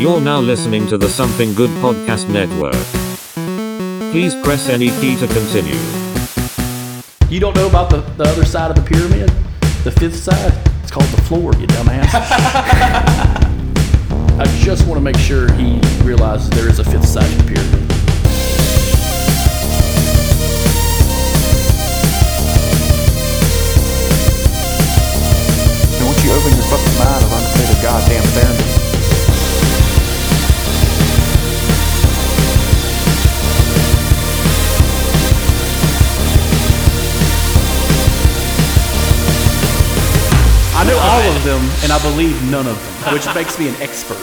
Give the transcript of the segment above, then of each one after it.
You're now listening to the Something Good Podcast Network. Please press any key to continue. You don't know about the, the other side of the pyramid? The fifth side? It's called the floor, you dumbass. I just want to make sure he realizes there is a fifth side to the pyramid. And once you open your fucking mind and understand the goddamn fairness. All of them, and I believe none of them, which makes me an expert.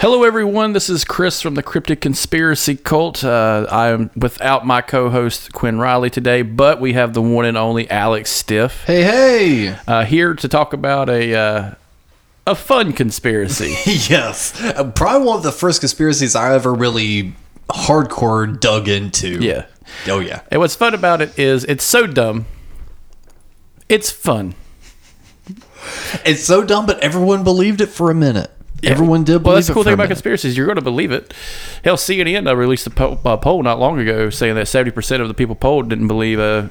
Hello, everyone. This is Chris from the Cryptic Conspiracy Cult. Uh, I am without my co-host Quinn Riley today, but we have the one and only Alex Stiff Hey, hey! uh, here to talk about a uh, a fun conspiracy. yes. Uh, Probably one of the first conspiracies I ever really hardcore dug into. yeah. Oh, yeah. And what's fun about it is it's so dumb. It's fun. It's so dumb, but everyone believed it for a minute. Everyone did believe Well, that's the cool thing about minute. conspiracies. You're going to believe it. Hell, CNN uh, released a po- uh, poll not long ago saying that 70% of the people polled didn't believe uh,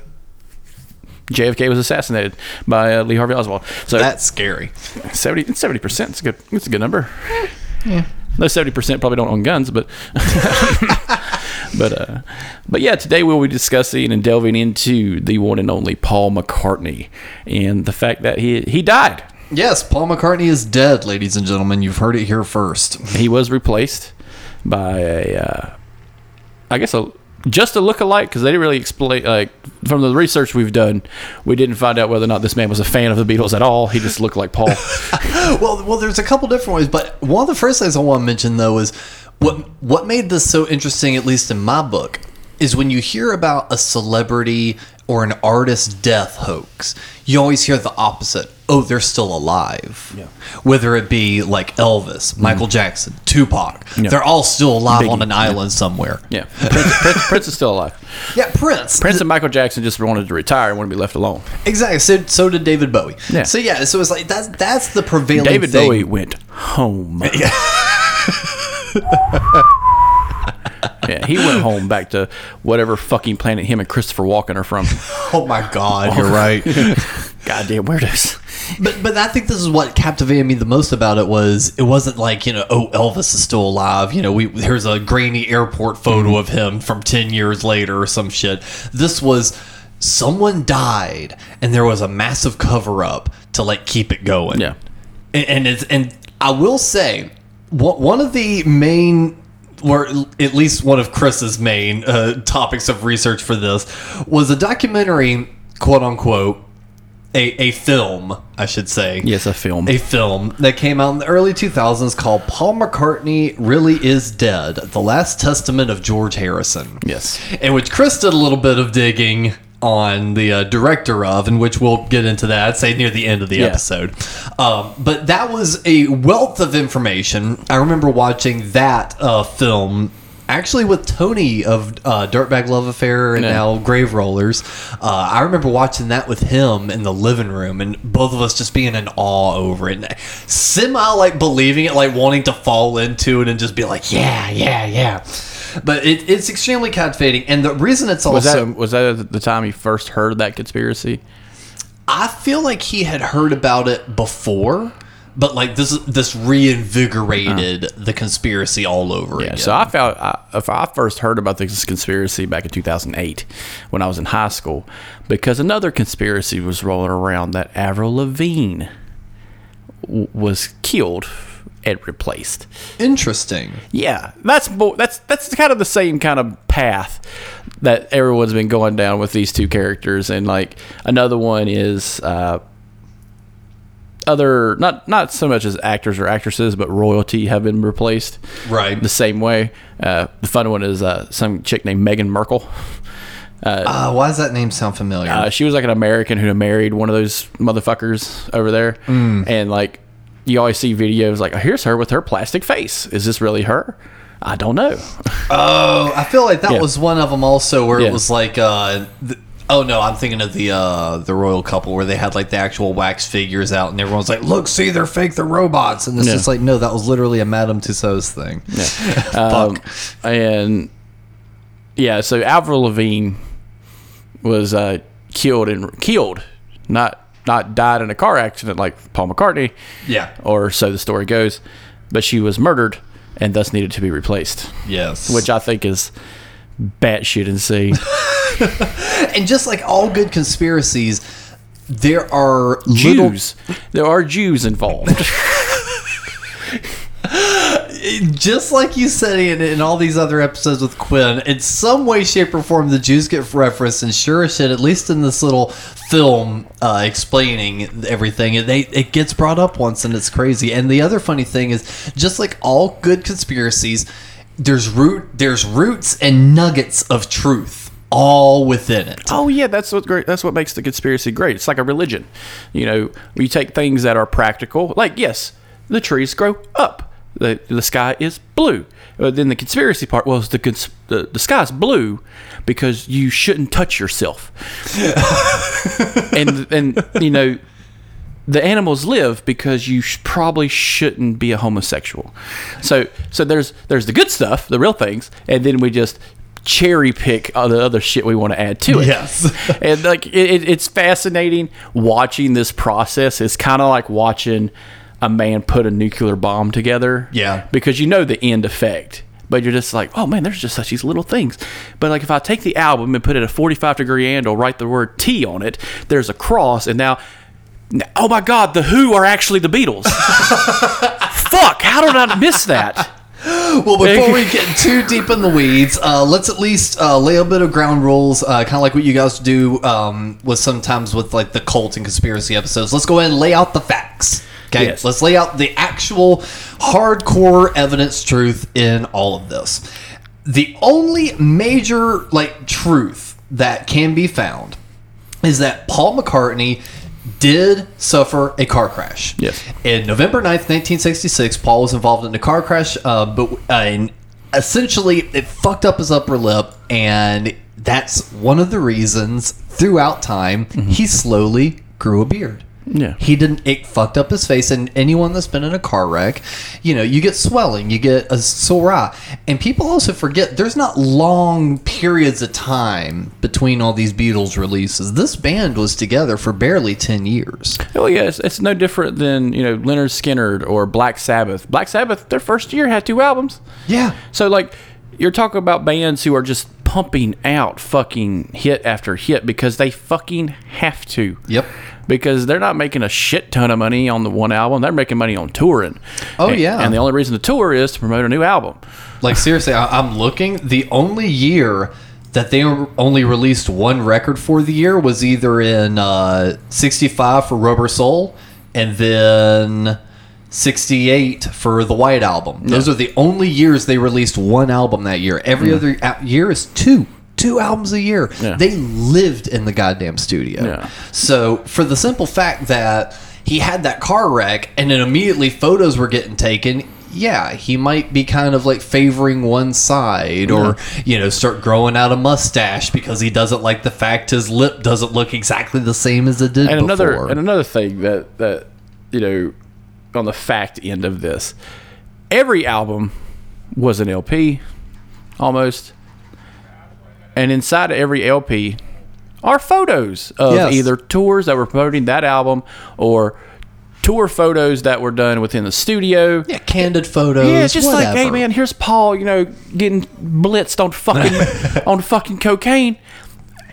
JFK was assassinated by uh, Lee Harvey Oswald. So That's scary. 70 70% is a good. It's a good number. Yeah. Those 70% probably don't own guns, but but uh, but yeah, today we'll be discussing and delving into the one and only Paul McCartney and the fact that he he died. Yes, Paul McCartney is dead, ladies and gentlemen. You've heard it here first. he was replaced by a, uh, I guess a just a look-alike because they didn't really explain. Like from the research we've done, we didn't find out whether or not this man was a fan of the Beatles at all. He just looked like Paul. well, well, there's a couple different ways, but one of the first things I want to mention though is what what made this so interesting, at least in my book, is when you hear about a celebrity or an artist's death hoax, you always hear the opposite. Oh, they're still alive. Yeah. Whether it be like Elvis, Michael mm. Jackson, Tupac, Yeah. they're all still alive on an island somewhere. yeah, Prince, Prince, Prince is still alive. Yeah, Prince. Prince and Michael Jackson just wanted to retire and wanted to be left alone. Exactly. So, so did David Bowie. Yeah. So yeah. So it's like that's that's the prevailing. David thing. Bowie went home. Yeah, he went home back to whatever fucking planet him and Christopher Walken are from. Oh my God, you're right. Goddamn weirdos. But but I think this is what captivated me the most about it was it wasn't like you know oh Elvis is still alive you know we here's a grainy airport photo mm-hmm. of him from ten years later or some shit. This was someone died and there was a massive cover up to like keep it going. Yeah. and, and it's and I will say one one of the main or at least one of Chris's main uh, topics of research for this was a documentary quote unquote a, a film, I should say. Yes, a film. A film that came out in the early 2000s called Paul McCartney Really Is Dead The Last Testament of George Harrison. Yes. In which Chris did a little bit of digging on the uh, director of, in which we'll get into that, say near the end of the Yeah. episode. Um, but that was a wealth of information. I remember watching that uh, film. Actually, with Tony of uh, Dirtbag Love Affair and Yeah. now Grave Rollers, uh, I remember watching that with him in the living room, and both of us just being in awe over it, and semi like believing it, like wanting to fall into it and just be like, yeah, yeah, yeah. But it, it's extremely captivating, and the reason it's Was that was that the time you first heard that conspiracy? I feel like he had heard about it before, but like this this reinvigorated uh-huh. the conspiracy all over Yeah. again. So I found I, if I first heard about this conspiracy back in 2008 when I was in high school, because another conspiracy was rolling around that Avril Lavigne w- was killed and replaced. Interesting. Yeah, that's that's that's kind of the same kind of path that everyone's been going down with these two characters, and like another one is uh, other not not so much as actors or actresses, but royalty have been replaced Right. the same way. Uh, the fun one is uh, some chick named Meghan Merkel. Uh, why does that name sound familiar? Uh, she was like an American who married one of those motherfuckers over there, and like you always see videos like, oh, "Here's her with her plastic face. Is this really her?" I don't know. oh, I feel like that Yeah. was one of them also where Yeah. it was like uh, th- Oh no, I'm thinking of the uh the royal couple where they had like the actual wax figures out, and everyone's like, "Look, see, they're fake, they're robots," and it's Yeah. just like, no, that was literally a Madame Tussauds thing. Um, Fuck. and yeah, so Avril Lavigne was uh, killed and killed, not not died in a car accident like Paul McCartney, Yeah. or so the story goes, but she was murdered and thus needed to be replaced, Yes. which I think is batshit insane. and just like all good conspiracies, there are little Jews, there are Jews involved. just like you said in, in all these other episodes with Quinn, in some way, shape, or form, the Jews get referenced, and sure as shit, at least in this little film uh, explaining everything, it, they, it gets brought up once, and it's crazy. And the other funny thing is, just like all good conspiracies, there's root, there's roots and nuggets of truth all within it. Oh yeah, that's what great. That's what makes the conspiracy great. It's like a religion, you know. You take things that are practical, like yes, the trees grow up, the the sky is blue. But then the conspiracy part was the cons- the, the sky's blue because you shouldn't touch yourself, and and you know. The animals live because you sh- probably shouldn't be a homosexual. So, so there's there's the good stuff, the real things, and then we just cherry pick all the other shit we want to add to it. Yes. and like it, it, it's fascinating watching this process. It's kind of like watching a man put a nuclear bomb together. Yeah. because you know the end effect. But you're just like, oh man, there's just such these little things. But like, if I take the album and put it at a 45 degree angle, write the word T on it, there's a cross, and now, oh my God, the Who are actually the Beatles. Fuck! How did I miss that? Well, before we get too deep in the weeds, uh, let's at least uh, lay a bit of ground rules, uh, kind of like what you guys do um, with sometimes with like the cult and conspiracy episodes. Let's go ahead and lay out the facts. Okay, Yes. let's lay out the actual hardcore evidence truth in all of this. The only major like truth that can be found is that Paul McCartney did suffer a car crash. Yes. In November 9th, 1966, Paul was involved in a car crash, uh, but uh, and essentially it fucked up his upper lip, and that's one of the reasons throughout time he slowly grew a beard. Yeah. He didn't. It fucked up his face, and anyone that's been in a car wreck, you know, you get swelling, you get a sore eye, and people also forget there's not long periods of time between all these Beatles releases. This band was together for barely ten years. Oh yeah, it's, it's no different than you know Lynyrd Skynyrd or Black Sabbath. Black Sabbath, their first year had two albums. Yeah, So like you're talking about bands who are just pumping out fucking hit after hit because they fucking have to. Yep. Because they're not making a shit ton of money on the one album. They're making money on touring. Oh, And- yeah. And the only reason to tour is to promote a new album. Like seriously, I, I'm looking. The only year that they only released one record for the year was either in uh, '65 for Rubber Soul, and then '68 for the White Album. Those are the only years they released one album that year. Every other year is two. Two albums a year. Yeah. They lived in the goddamn studio. Yeah. So, for the simple fact that he had that car wreck and then immediately photos were getting taken, yeah, he might be kind of like favoring one side or, you know, start growing out a mustache because he doesn't like the fact his lip doesn't look exactly the same as it did And before. another and another thing that that you know on the fact end of this, every album was an LP, almost, and inside of every LP are photos of Yes. either tours that were promoting that album or tour photos that were done within the studio. yeah, candid photos. Yeah, it's just like, hey man, here's Paul, you know, getting blitzed on fucking on fucking cocaine,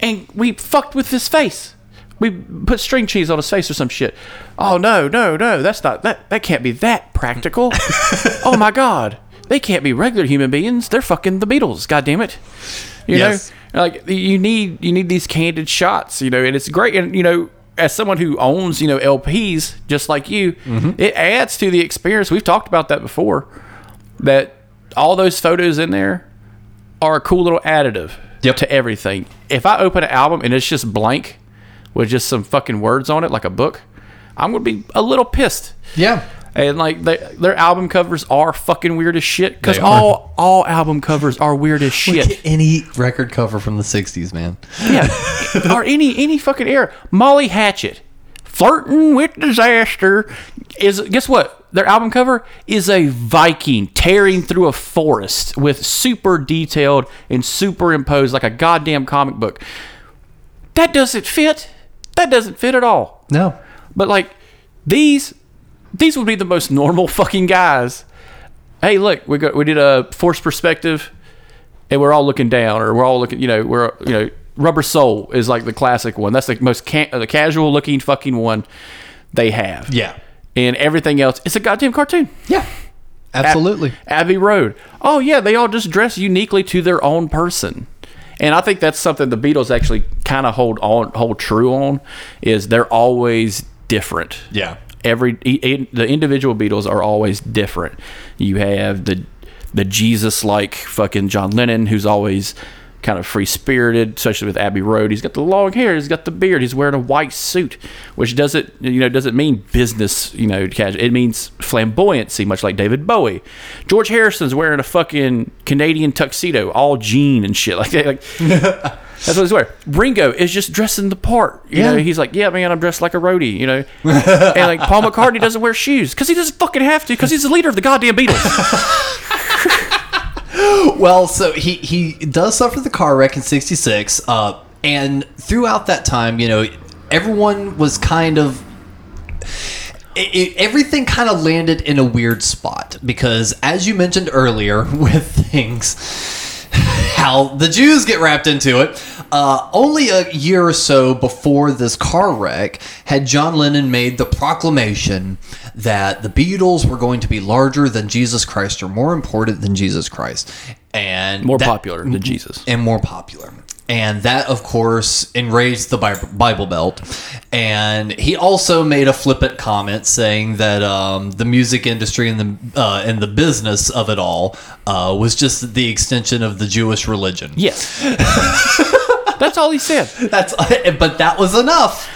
and we fucked with his face. We put string cheese on his face or some shit. Oh no, no, no, that's not that. That can't be that practical. oh my god, they can't be regular human beings. They're fucking the Beatles. God damn it. You Yes. know, like you need you need these candid shots. You know, and it's great. And you know, as someone who owns you know LPs just like you, mm-hmm. it adds to the experience. We've talked about that before. That all those photos in there are a cool little additive Yep. to everything. If I open an album and it's just blank with just some fucking words on it, like a book, I'm gonna be a little pissed. Yeah. And like they, their album covers are fucking weird as shit because all all album covers are weird as shit. Any record cover from the '60s, man. Yeah, or any any fucking era. Molly Hatchet, flirting with disaster, is guess what? Their album cover is a Viking tearing through a forest with super detailed and superimposed like a goddamn comic book. That doesn't fit. That doesn't fit at all. No. But like these, these would be the most normal fucking guys. Hey, look, we got we did a forced perspective, and we're all looking down, or we're all looking. You know, we're you know, Rubber Soul is like the classic one. That's the most ca- the casual looking fucking one they have. Yeah. and everything else, it's a goddamn cartoon. Yeah. Absolutely. Abbey Road. Oh yeah, they all just dress uniquely to their own person. And I think that's something the Beatles actually kind of hold on hold true on is they're always different. Yeah. Every the individual Beatles are always different. You have the the Jesus like fucking John Lennon who's always kind of free spirited, especially with Abbey Road. He's got the long hair, he's got the beard, he's wearing a white suit, which doesn't you know doesn't mean business, you know, casual. It means flamboyancy, much like David Bowie. George Harrison's wearing a fucking Canadian tuxedo, all jean and shit like that. Like that's what he's wearing. Ringo is just dressing the part. You Yeah. know, he's like, yeah, man, I'm dressed like a roadie. You know, and like Paul McCartney doesn't wear shoes because he doesn't fucking have to because he's the leader of the goddamn Beatles. Well, so he he does suffer the car wreck in '66, uh, and throughout that time, you know, everyone was kind of. It, it- everything kind of landed in a weird spot because, as you mentioned earlier, with things, how the Jews get wrapped into it. Uh, only a year or so before this car wreck, had John Lennon made the proclamation that the Beatles were going to be larger than Jesus Christ or more important than Jesus Christ, and More that- popular than Jesus. and more popular. And that, of course, enraged the Bible, Belt. And he also made a flippant comment saying that um, the music industry and the uh, and the business of it all uh, was just the extension of the Jewish religion. Yes, that's all he said. That's but that was enough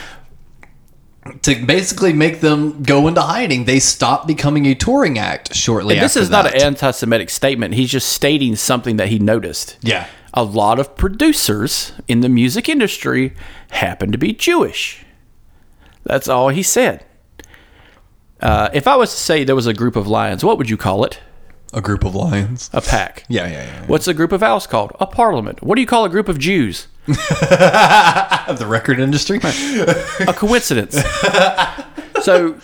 to basically make them go into hiding. They stopped becoming a touring act shortly this after is not that. an anti-Semitic statement. He's just stating something that he noticed. Yeah. a lot of producers in the music industry happen to be Jewish. That's all he said. Uh, if I was to say there was a group of lions, what would you call it? A group of lions. A pack. Yeah, yeah, yeah. What's a group of owls called? A parliament. What do you call a group of Jews? Of the record industry. A coincidence. so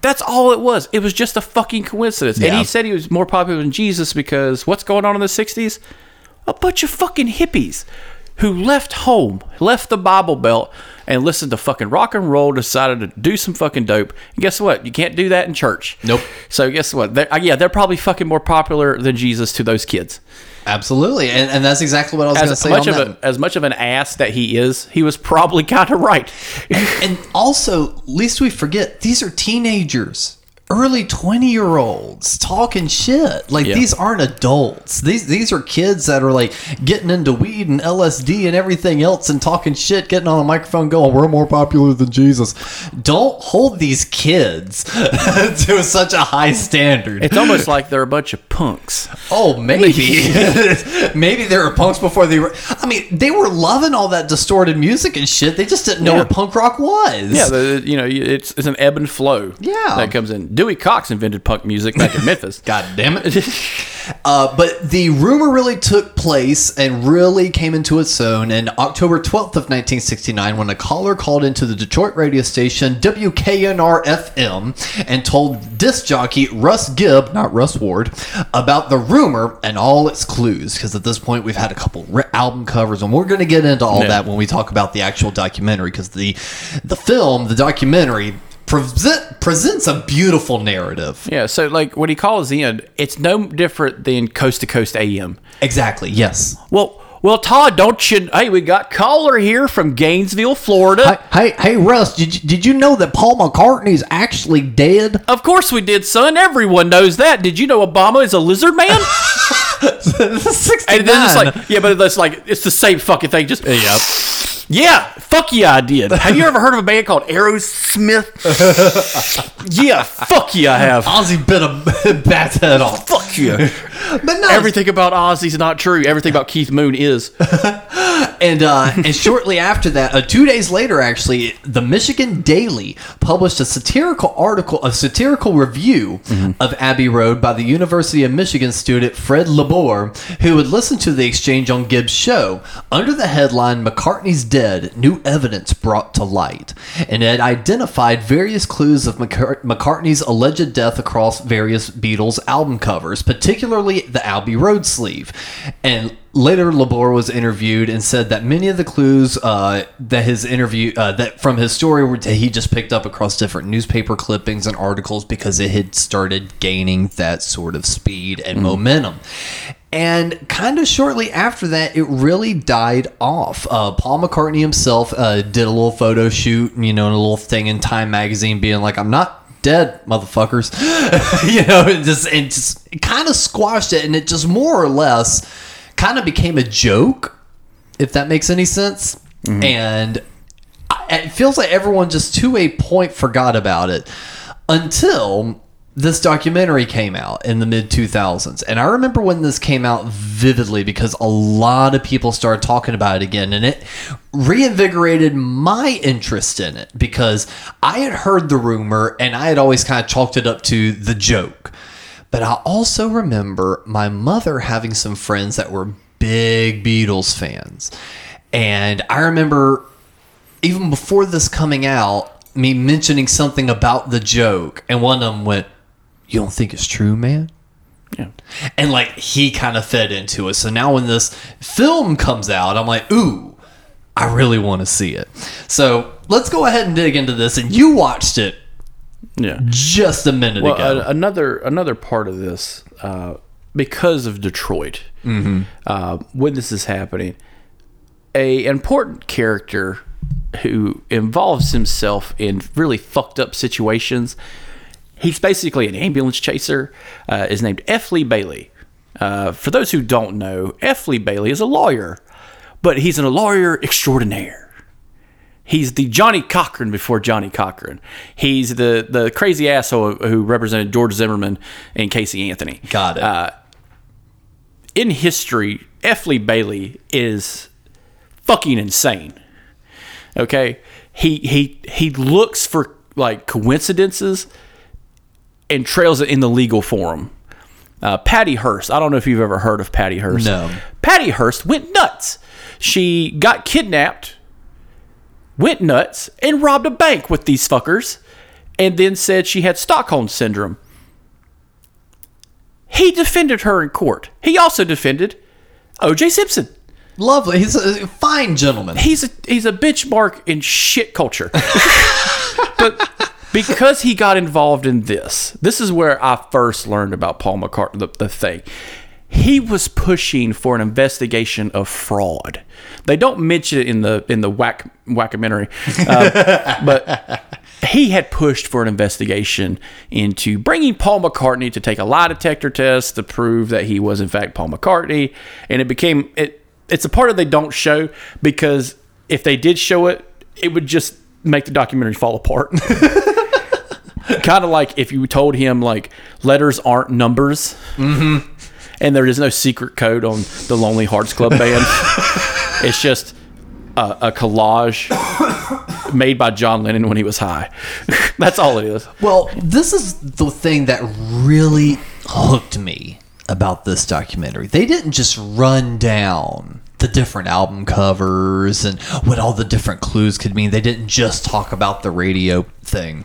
that's all it was. It was just a fucking coincidence. And he said he was more popular than Jesus because what's going on in the 60s? A bunch of fucking hippies who left home, left the Bible Belt, and listened to fucking rock and roll, decided to do some fucking dope. And guess what? You can't do that in church. Nope. So guess what? They're, uh, yeah, they're probably fucking more popular than Jesus to those kids. Absolutely, and, and that's exactly what I was going to say. much of that. a, as much of an ass that he is, he was probably kind of right. and also, least we forget, these are teenagers, early twenty year olds talking shit. Like Yeah. these aren't adults. These these are kids that are like getting into weed and LSD and everything else and talking shit, getting on a microphone, going, "We're more popular than Jesus." Don't hold these kids to such a high standard. It's almost like they're a bunch of punks. Oh, maybe. maybe they were punks before they were. I mean, they were loving all that distorted music and shit. They just didn't know Yeah. what punk rock was. Yeah, the, you know, it's it's an ebb and flow. Yeah. that comes in. Dewey Cox invented punk music back in Memphis. God damn it. Uh, but the rumor really took place and really came into its own in October 12th of 1969 when a caller called into the Detroit radio station WKNR FM and told disc jockey Russ Gibb, not Russ Ward, about the rumor and all its clues. Because at this point we've had a couple re- album covers, and we're going to get into all Yeah. that when we talk about the actual documentary. Because the the film, the documentary. Present, presents a beautiful narrative. Yeah, so like when he calls in, it's no different than Coast to Coast AM. Exactly. Yes. Well, well, Todd, don't you? Hey, we got caller here from Gainesville, Florida. Hey, hey, hey, Russ! Did you, did you know that Paul McCartney's actually dead? Of course we did, son. Everyone knows that. Did you know Obama is a lizard man? And then it's like, yeah, but it's like it's the same fucking thing. Just Yep. Yeah, fuck yeah, I did. Have you ever heard of a band called Aerosmith? yeah, fuck yeah, I have. Ozzy bit a bat's head off. Fuck yeah. But no, Everything about Ozzy's not true. Everything about Keith Moon is. And uh, and shortly after that, uh, two days later, actually, the Michigan Daily published a satirical article, a satirical review of Abbey Road by the University of Michigan student Fred LaBour, who had listened to the exchange on Gibb's show under the headline "McCartney's Dead: New Evidence Brought to Light," and it identified various clues of McCart- McCartney's alleged death across various Beatles album covers, particularly the Abbey Road sleeve, and Later, LaBour was interviewed and said that many of the clues uh, that his interview uh, that from his story were that he just picked up across different newspaper clippings and articles because it had started gaining that sort of speed and momentum. And kind of shortly after that, it really died off. Uh, Paul McCartney himself uh, did a little photo shoot, you know, and a little thing in Time magazine, being like, "I'm not dead, motherfuckers," you know, and just and just kind of squashed it, and it just more or less kind of became a joke, if that makes any sense. And I- it feels like everyone just to a point forgot about it until this documentary came out in the mid 2000s. And I remember when this came out vividly because a lot of people started talking about it again and it reinvigorated my interest in it because I had heard the rumor and I had always kind of chalked it up to the joke. But I also remember my mother having some friends that were big Beatles fans. And I remember even before this coming out, me mentioning something about the joke, and one of them went, You don't think it's true, man? Yeah. And like he kind of fed into it. So now when this film comes out, I'm like, Ooh, I really want to see it. So let's go ahead and dig into this. And you watched it Yeah. just a minute Well, ago. a- another another part of this, uh, because of Detroit, uh, when this is happening, a important character who involves himself in really fucked up situations. He's basically an ambulance chaser. Uh, is named F. Lee Bailey. Uh, for those who don't know, F. Lee Bailey is a lawyer, but he's a lawyer extraordinaire. He's the Johnnie Cochran before Johnnie Cochran. He's the the crazy asshole who represented George Zimmerman and Casey Anthony. Got it. Uh, in history, F. Lee Bailey is fucking insane. Okay, he he he looks for like coincidences and trails it in the legal forum. Uh, Patty Hearst. I don't know if you've ever heard of Patty Hearst. No. Patty Hearst went nuts. She got kidnapped, went nuts, and robbed a bank with these fuckers, and then said she had Stockholm syndrome. He defended her in court. He also defended O.J. Simpson. Lovely. He's a fine gentleman. He's a he's a benchmark in shit culture. but because he got involved in this, this is where I first learned about Paul McCartney, the, the thing. He was pushing for an investigation of fraud. They don't mention it in the in the whack whackamentary, uh, but he had pushed for an investigation into bringing Paul McCartney to take a lie detector test to prove that he was in fact Paul McCartney, and it became it. It's a part of they don't show because if they did show it, it would just make the documentary fall apart. kind of like if you told him like letters aren't numbers, mm-hmm. and there is no secret code on the Lonely Hearts Club band. it's just a, a collage made by John Lennon when he was high. That's all it is. Well, this is the thing that really hooked me about this documentary. They didn't just run down the different album covers and what all the different clues could mean. They didn't just talk about the radio thing.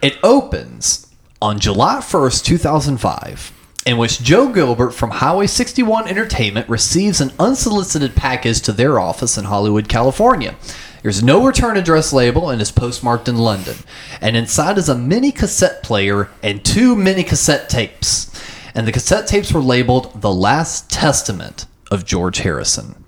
It opens on July 1st, 2005, in which Joe Gilbert from Highway 61 Entertainment receives an unsolicited package to their office in Hollywood, California. There's no return address label and is postmarked in London. And inside is a mini cassette player and two mini cassette tapes. And the cassette tapes were labeled The Last Testament of George Harrison.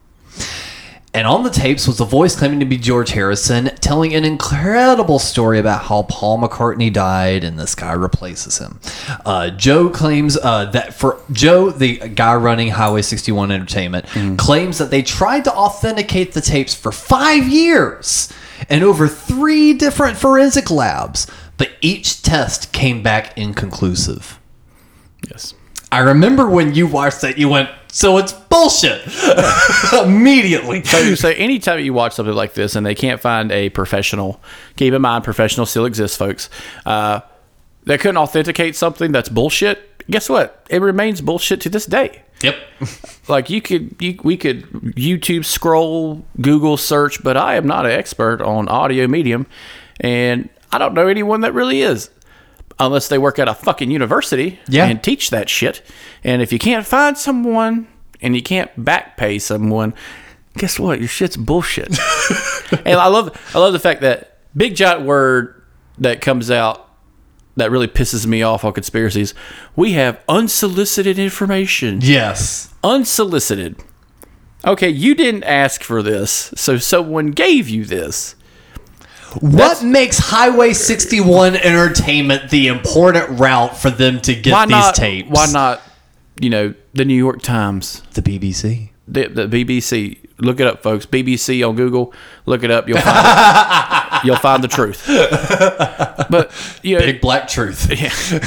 And on the tapes was a voice claiming to be George Harrison, telling an incredible story about how Paul McCartney died and this guy replaces him. Uh, Joe claims uh, that for Joe, the guy running Highway 61 Entertainment, claims that they tried to authenticate the tapes for five years and over three different forensic labs, but each test came back inconclusive. Yes. I remember when you watched that, you went, so it's bullshit immediately. So, so anytime you watch something like this and they can't find a professional, keep in mind professional still exists, folks. Uh, they couldn't authenticate something that's bullshit. Guess what? It remains bullshit to this day. Yep. Like you could, you, we could YouTube scroll, Google search, but I am not an expert on audio medium, and I don't know anyone that really is, unless they work at a fucking university Yeah. and teach that shit. And if you can't find someone and you can't back pay someone, guess what? Your shit's bullshit. and I love, I love the fact that big giant word that comes out that really pisses me off on conspiracies. We have unsolicited information Yes. unsolicited. Okay, you didn't ask for this, so someone gave you this. What makes Highway 61 Entertainment the important route for them to get these not? tapes? Why not? You know, the New York Times, The BBC. the, the BBC. Look it up, folks. BBC on Google. Look it up. You'll find it. You'll find the truth. But you know, Big Black Truth. Yeah.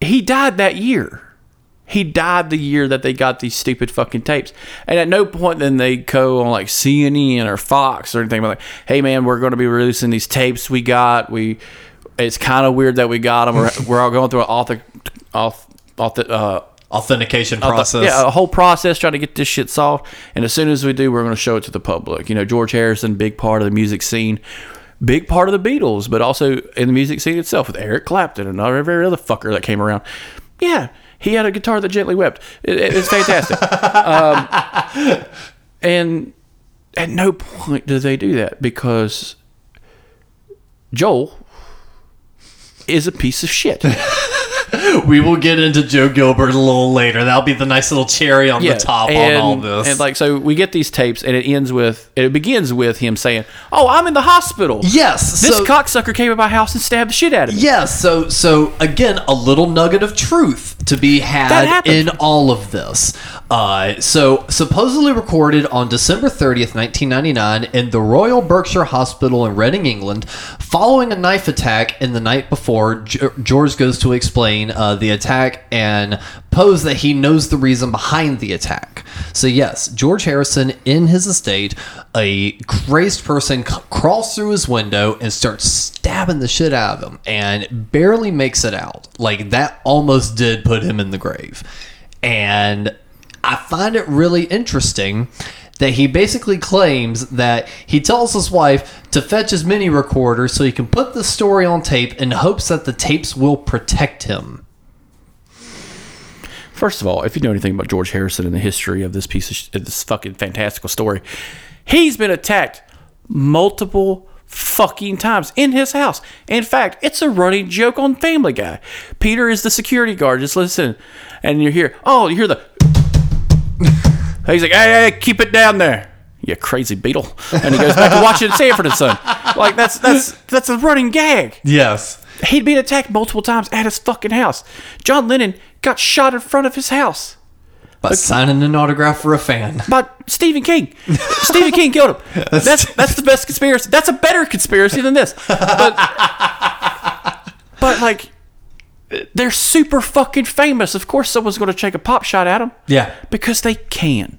he died that year. He died the year that they got these stupid fucking tapes. And at no point then they go on like CNN or Fox or anything like, "Hey man, we're going to be releasing these tapes we got. We it's kind of weird that we got them. We're, we're all going through an author off the uh Authentication process. yeah, a whole process trying to get this shit solved. And as soon as we do, we're going to show it to the public. You know, George Harrison, big part of the music scene, big part of the Beatles, but also in the music scene itself with Eric Clapton and every other fucker that came around. Yeah, he had a guitar that gently wept. It, it- it's fantastic. um, and at no point do they do that because Joel is a piece of shit. We will get into Joe Gilbert a little later. That'll be the nice little cherry on the top and, on all this. And like, so we get these tapes, and it ends with, it begins with him saying, "Oh, I'm in the hospital. yes, this so, cocksucker came to my house and stabbed the shit out of me." Yes, so so again, a little nugget of truth to be had in all of this. Uh, so supposedly recorded on December 30th, 1999, in the Royal Berkshire Hospital in Reading, England, following a knife attack in the night before. G- George goes to explain uh, the attack and pose that he knows the reason behind the attack. So yes, George Harrison in his estate, a crazed person c- crawls through his window and starts stabbing the shit out of him, and barely makes it out. Like that almost did put him in the grave, and I find it really interesting. That he basically claims that he tells his wife to fetch his mini recorder so he can put the story on tape in hopes that the tapes will protect him. First of all, if you know anything about George Harrison and the history of this piece of this fucking fantastical story, he's been attacked multiple fucking times in his house. In fact, it's a running joke on Family Guy. Peter is the security guard. Just listen, and you hear, oh, you hear the. He's like, hey, hey, keep it down there. You crazy beetle. And he goes back to watching Sanford and Son. Like that's that's that's a running gag. Yes. He'd been attacked multiple times at his fucking house. John Lennon got shot in front of his house By signing an autograph for a fan. by Stephen King. Stephen King killed him. That's that's the best conspiracy. That's a better conspiracy than this. But but like they're super fucking famous. Of course, someone's going to take a pop shot at them. Yeah. because they can.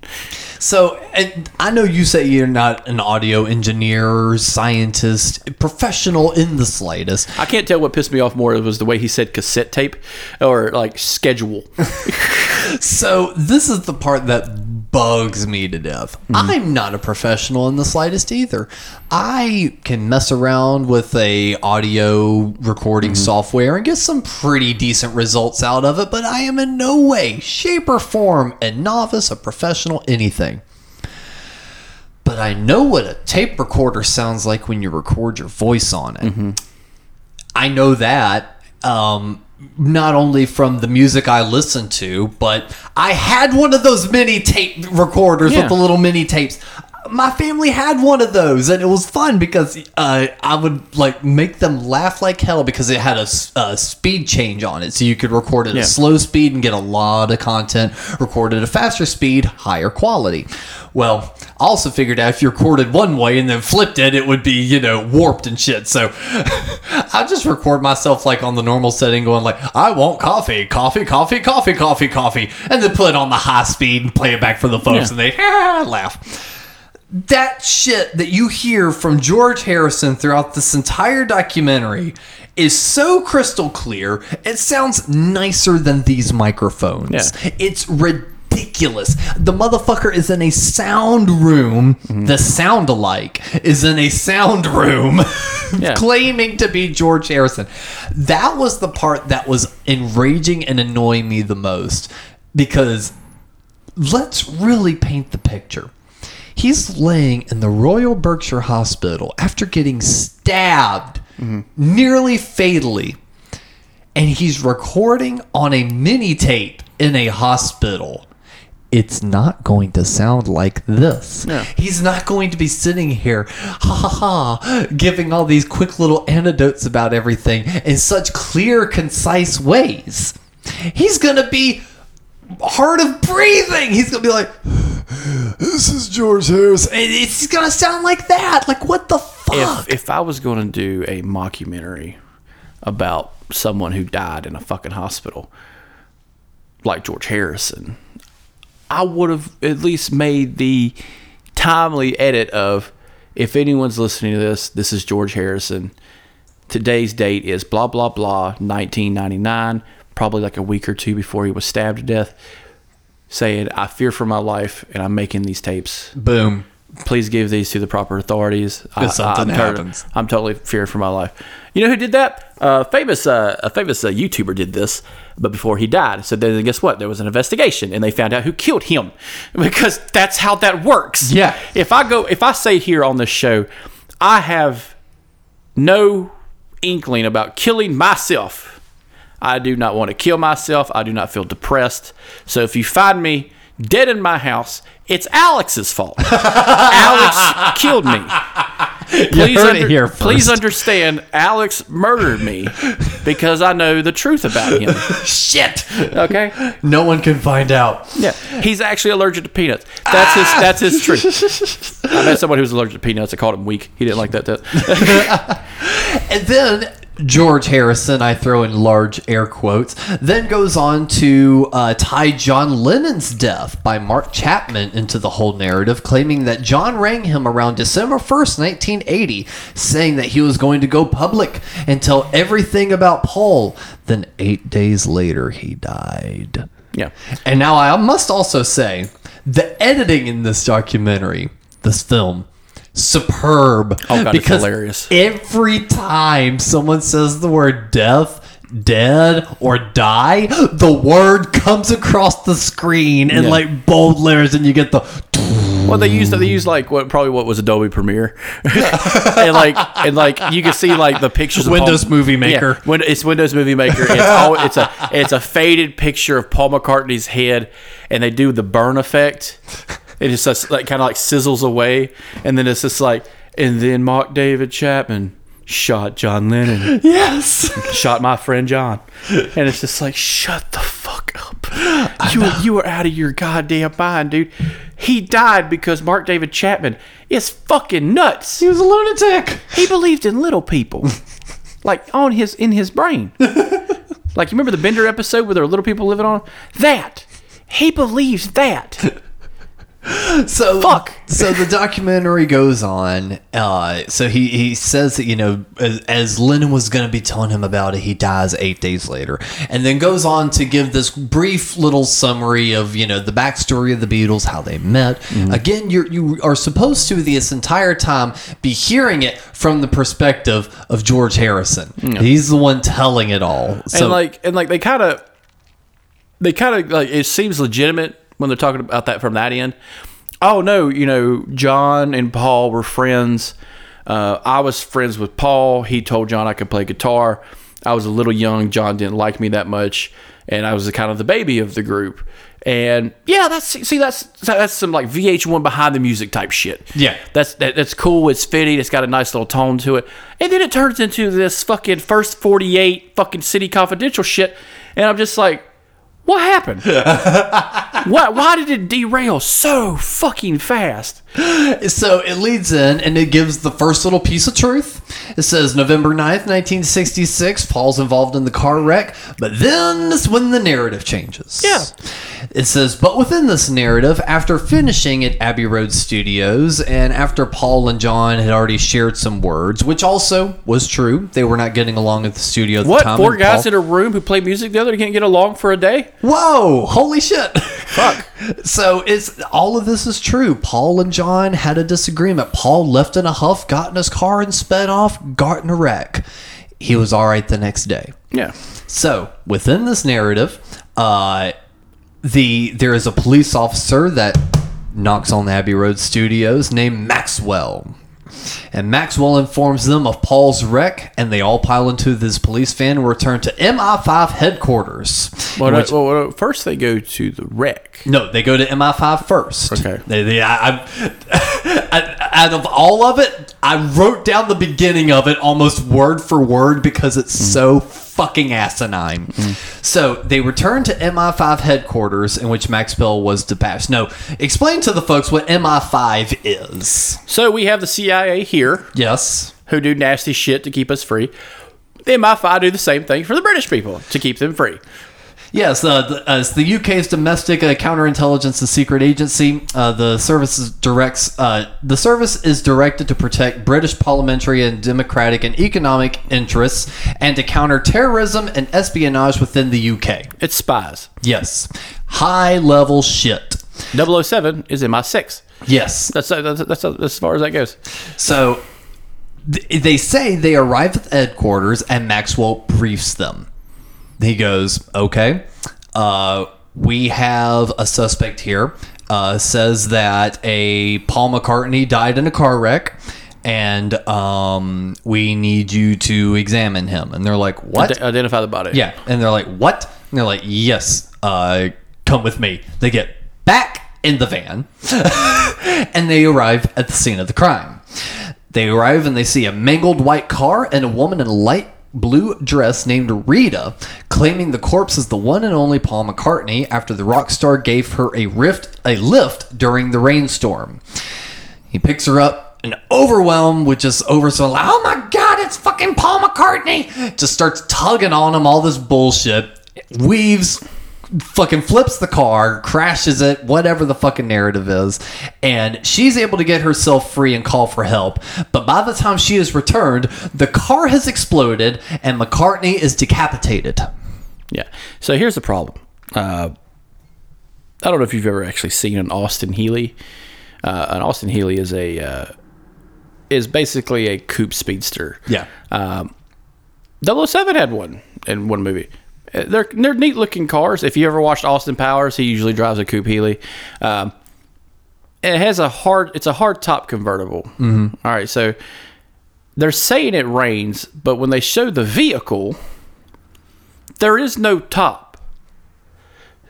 So, and I know you say you're not an audio engineer, scientist, professional in the slightest. I can't tell what pissed me off more was the way he said cassette tape or like schedule. So, this is the part that bugs me to death. Mm-hmm. I'm not a professional in the slightest either. I can mess around with a audio recording mm-hmm. software and get some pretty decent results out of it, but I am in no way, shape, or form a novice, a professional, anything. But I know what a tape recorder sounds like when you record your voice on it. Mm-hmm. I know that. Um, not only from the music I listened to, but I had one of those mini tape recorders Yeah. with the little mini tapes. My family had one of those, and it was fun because uh, I would like make them laugh like hell because it had a speed change on it, so you could record at Yeah. a slow speed and get a lot of content. Record at a faster speed, higher quality. Well, also figured out if you recorded one way and then flipped it, it would be you know warped and shit. So I just record myself like on the normal setting, going like, "I want coffee, coffee, coffee, coffee, coffee, coffee," and then put it on the high speed and play it back for the folks, Yeah. and they laugh that shit that you hear from George Harrison throughout this entire documentary is so crystal clear. It sounds nicer than these microphones. Yeah. It's ridiculous. The motherfucker is in a sound room. Mm-hmm. The sound alike is in a sound room Yeah. claiming to be George Harrison. That was the part that was enraging and annoying me the most because let's really paint the picture. He's laying in the Royal Berkshire Hospital after getting stabbed mm-hmm. nearly fatally. And he's recording on a mini tape in a hospital. It's not going to sound like this. Yeah. He's not going to be sitting here, ha ha ha, giving all these quick little anecdotes about everything in such clear, concise ways. He's going to be hard of breathing. He's gonna be like, "This is George Harrison." And It's gonna sound like that. Like what the fuck? if if I was going to do a mockumentary about someone who died in a fucking hospital, like George Harrison, I would have at least made the timely edit of if anyone's listening to this, this is George Harrison. Today's date is blah blah blah 1999, probably like a week or two before he was stabbed to death. Saying, I fear for my life and I'm making these tapes Boom. Please give these to the proper authorities. I, If something I'm happens. I'm totally fearing for my life. You know who did that? Uh, famous, uh, a famous uh, YouTuber did this, but before he died. So then, guess what? There was an investigation, and they found out who killed him, because that's how that works. Yeah. If I go, if I say here on this show, I have no inkling about killing myself. I do not want to kill myself. I do not feel depressed. So if you find me dead in my house, it's Alex's fault. Alex killed me. Please, heard it here please understand, Alex murdered me because I know the truth about him. Shit. Okay? No one can find out. Yeah, he's actually allergic to peanuts. That's his. That's his truth. I met someone who was allergic to peanuts. I called him weak. He didn't like that. that. And then George Harrison, I throw in large air quotes, then goes on to uh, tie John Lennon's death by Mark Chapman into the whole narrative, claiming that John rang him around December 1st, 1980, saying that he was going to go public and tell everything about Paul. Then eight days later, he died. Yeah. And now I must also say, the editing in this documentary, this film, superb. Oh, God, it's hilarious. Every time someone says the word death, dead, or die, the word comes across the screen in Yeah. like bold letters, and you get the. Well, they used they used like what probably what was Adobe Premiere, and like and like you can see like the pictures. of Windows Paul, Movie Maker. Yeah, Win- it's Windows Movie Maker. It's all, it's a it's a faded picture of Paul McCartney's head, and they do the burn effect. It just like kind of like sizzles away, and then it's just like and then Mark David Chapman shot John Lennon, Yes! shot my friend John, and it's just like shut the fuck up. You were, you were out of your goddamn mind, dude. He died because Mark David Chapman is fucking nuts. he was a lunatic! He believed in little people, like on his in his brain. Like you remember the Bender episode where there were little people living on that. He believes that. So Fuck. So the documentary goes on. Uh, so he he says that you know as, as Lennon was going to be telling him about it, he dies eight days later, and then goes on to give this brief little summary of you know the backstory of the Beatles, how they met. Again, you you are supposed to this entire time be hearing it from the perspective of George Harrison. He's the one telling it all. So and like and like they kind of they kind of like it seems legitimate when they're talking about that from that end oh no you know john and paul were friends uh, i was friends with paul he told john i could play guitar I was a little young. John didn't like me that much, and I was the, kind of the baby of the group. And yeah, that's see that's that's some like VH1 behind the music type shit. Yeah. that's that, that's cool. It's fitting. It's got a nice little tone to it. And then it turns into this fucking first 48 fucking city confidential shit, and I'm just like, what happened? why why did it derail so fucking fast? So it leads in and it gives the first little piece of truth. It says November 9th, 1966, Paul's involved in the car wreck, but then that's when the narrative changes. Yeah. It says, but within this narrative, after finishing at Abbey Road Studios and after Paul and John had already shared some words, which also was true, they were not getting along at the studio at What the time. four guys Paul- in a room who play music together can't get along for a day? Whoa! Holy shit! Fuck. so it's all of this is true. Paul and John had a disagreement. Paul left in a huff, got in his car, and sped off. Got in a wreck. He was all right the next day. Yeah. So within this narrative, uh, the there is a police officer that knocks on the Abbey Road Studios named Maxwell. And Maxwell informs them of Paul's wreck, and they all pile into this police van and return to MI5 headquarters. Well, which- well, well, first they go to the wreck. no, they go to MI5 first. Okay. They, they, I, I, out of all of it, I wrote down the beginning of it almost word for word because it's hmm. so fucking asinine. Mm-hmm. So they return to MI5 headquarters in which Max Maxwell was dispatched. No, explain to the folks what MI5 is. So we have the CIA here Yes. who do nasty shit to keep us free. The MI5 do the same thing for the British people to keep them free. Yes, uh, the, uh, it's the UK's domestic uh, counterintelligence and secret agency. Uh, the service is directs. Uh, the service is directed to protect British parliamentary and democratic and economic interests, and to counter terrorism and espionage within the UK. It's spies. Yes, high level shit. 007 is in MI6. Yes. That's that's, that's, that's as far as that goes. So they say they arrive at the headquarters, and Maxwell briefs them. He goes, "Okay, uh, we have a suspect here. Uh, says that a Paul McCartney died in a car wreck." And um, we need you to examine him. And they're like, "What?" Ide- identify the body. Yeah, and they're like, "What?" And they're like, "Yes, uh, come with me." They get back in the van, and they arrive at the scene of the crime. They arrive and they see a mangled white car and a woman in a light blue dress named Rita, claiming the corpse is the one and only Paul McCartney after the rock star gave her a rift a lift during the rainstorm. He picks her up and overwhelmed with just over so like, oh my god, it's fucking Paul McCartney. Just starts tugging on him, all this bullshit. Weaves, fucking flips the car, crashes it, whatever the fucking narrative is. And she's able to get herself free and call for help. But by the time she is returned, the car has exploded and McCartney is decapitated. Yeah. So here's the problem. Uh, I don't know if you've ever actually seen an Austin Healey. Uh, an Austin Healey is a uh, is basically a coupe speedster. Yeah. 007 had one in one movie. They're they're neat looking cars. If you ever watched Austin Powers, he usually drives a coupe Healey. Um, it has a hard it's a hard top convertible. Mm-hmm. right, so they're saying it rains, but when they show the vehicle, there is no top.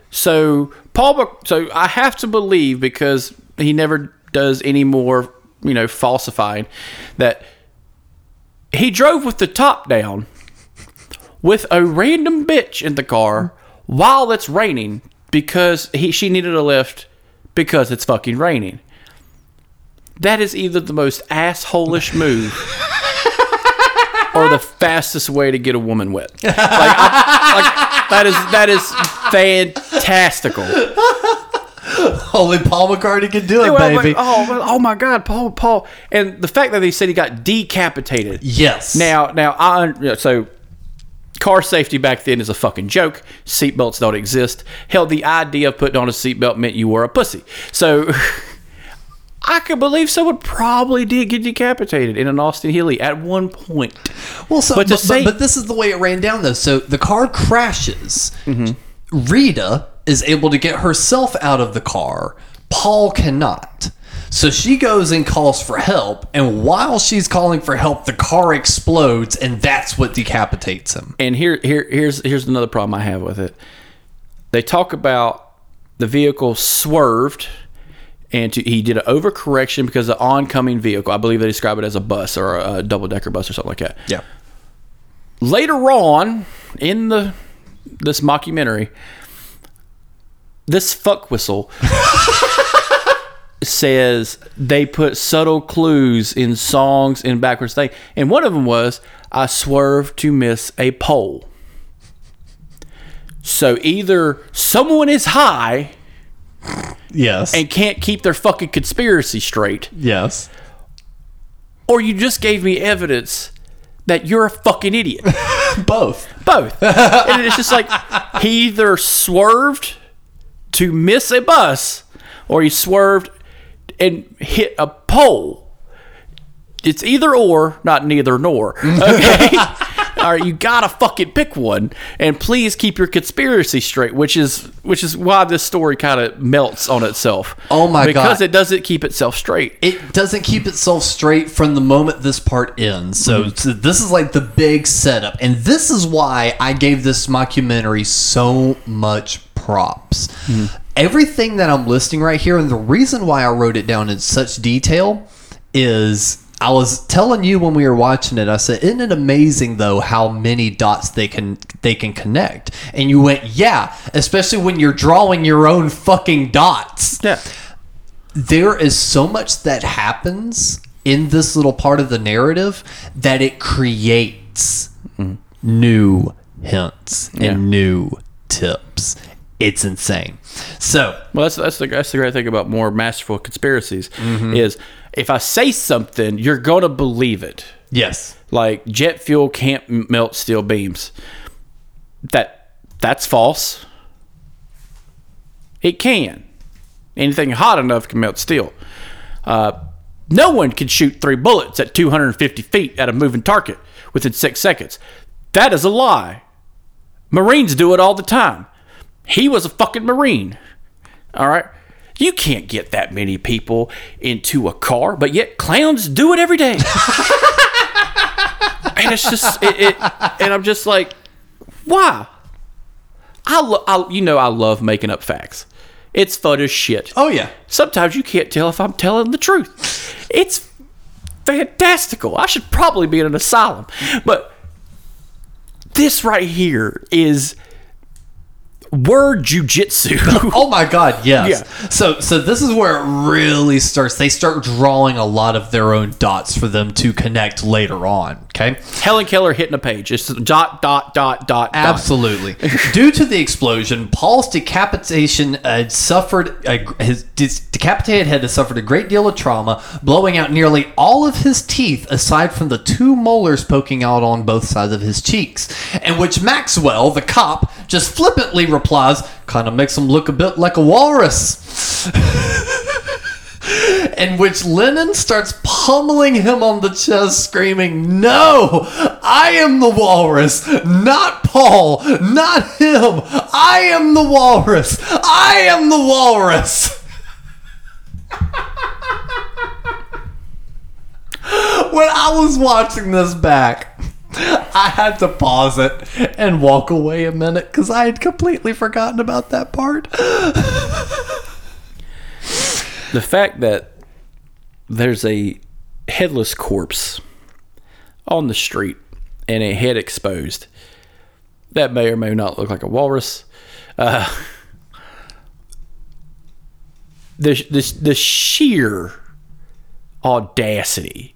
So Paul, so I have to believe because he never does any more, you know, falsifying that he drove with the top down with a random bitch in the car while it's raining because he she needed a lift because it's fucking raining. That is either the most assholish move or the fastest way to get a woman wet. Like, I- like, that is that is fantastical. Only Paul McCartney can do it, baby. but- oh, oh my God, Paul, Paul, and the fact that they said he got decapitated. yes. Now, now I so car safety back then is a fucking joke. Seatbelts don't exist. Hell, the idea of putting on a seatbelt meant you were a pussy. So I could believe someone probably did get decapitated in an Austin Healey at one point. Well, so, But but, say- but, this is the way it ran down, though. So the car crashes. Mm-hmm. Rita is able to get herself out of the car. Paul cannot. So she goes and calls for help, and while she's calling for help, the car explodes, and that's what decapitates him. And here, here, here's here's another problem I have with it. They talk about the vehicle swerved, and to, he did an overcorrection because the oncoming vehicle. I believe they describe it as a bus or a, a double decker bus or something like that. Yeah. Later on in the this mockumentary, this fuck whistle says they put subtle clues in songs in backwards thing, and one of them was "I swerved to miss a pole." So either someone is high Yes. and can't keep their fucking conspiracy straight, yes. or you just gave me evidence that you're a fucking idiot. Both. Both. and it's just like he either swerved to miss a bus or he swerved and hit a pole. It's either or, not neither nor. Okay? All right, you gotta fucking pick one, and please keep your conspiracy straight, which is which is why this story kind of melts on itself. Oh my because God. Because it doesn't keep itself straight. it doesn't keep itself straight from the moment this part ends. So, mm-hmm. so this is like the big setup, and this is why I gave this mockumentary so much props. Mm-hmm. Everything that I'm listing right here, and the reason why I wrote it down in such detail is. I was telling you when we were watching it, I said, "Isn't it amazing though how many dots they can they can connect?" And you went, "Yeah," especially when you're drawing your own fucking dots Yeah. there is so much that happens in this little part of the narrative that it creates mm-hmm. new hints Yeah. and new tips. It's insane. So, Well, that's that's the that's the great thing about more masterful conspiracies Mm-hmm. is if I say something, you're gonna believe it. yes. Like jet fuel can't melt steel beams. That that's false. It can. Anything hot enough can melt steel. Uh, no one can shoot three bullets at 250 feet at a moving target within six seconds. That is a lie. Marines do it all the time. He was a fucking Marine. All right. You can't get that many people into a car, but yet clowns do it every day. and it's just, it, it, and I'm just like, why? I, lo- I, you know, I love making up facts. It's fun as shit. Oh yeah. Sometimes you can't tell if I'm telling the truth. It's fantastical. I should probably be in an asylum. But this right here is word jujitsu. Oh my god, yes. Yeah. So so this is where it really starts. They start drawing a lot of their own dots for them to connect later on, okay? Helen Keller hitting a page. It's dot, dot, dot, dot, dot. Absolutely. Due to the explosion, Paul's decapitation had suffered a, his decapitated head has suffered a great deal of trauma, blowing out nearly all of his teeth aside from the two molars poking out on both sides of his cheeks. And which Maxwell, the cop, just flippantly replies, "Kind of makes him look a bit like a walrus." in which Lennon starts pummeling him on the chest, screaming, No! I am the walrus! Not Paul! Not him! I am the walrus! I am the walrus! when I was watching this back, I had to pause it and walk away a minute because I had completely forgotten about that part. the fact that there's a headless corpse on the street and a head exposed that may or may not look like a walrus uh, the, the, the sheer audacity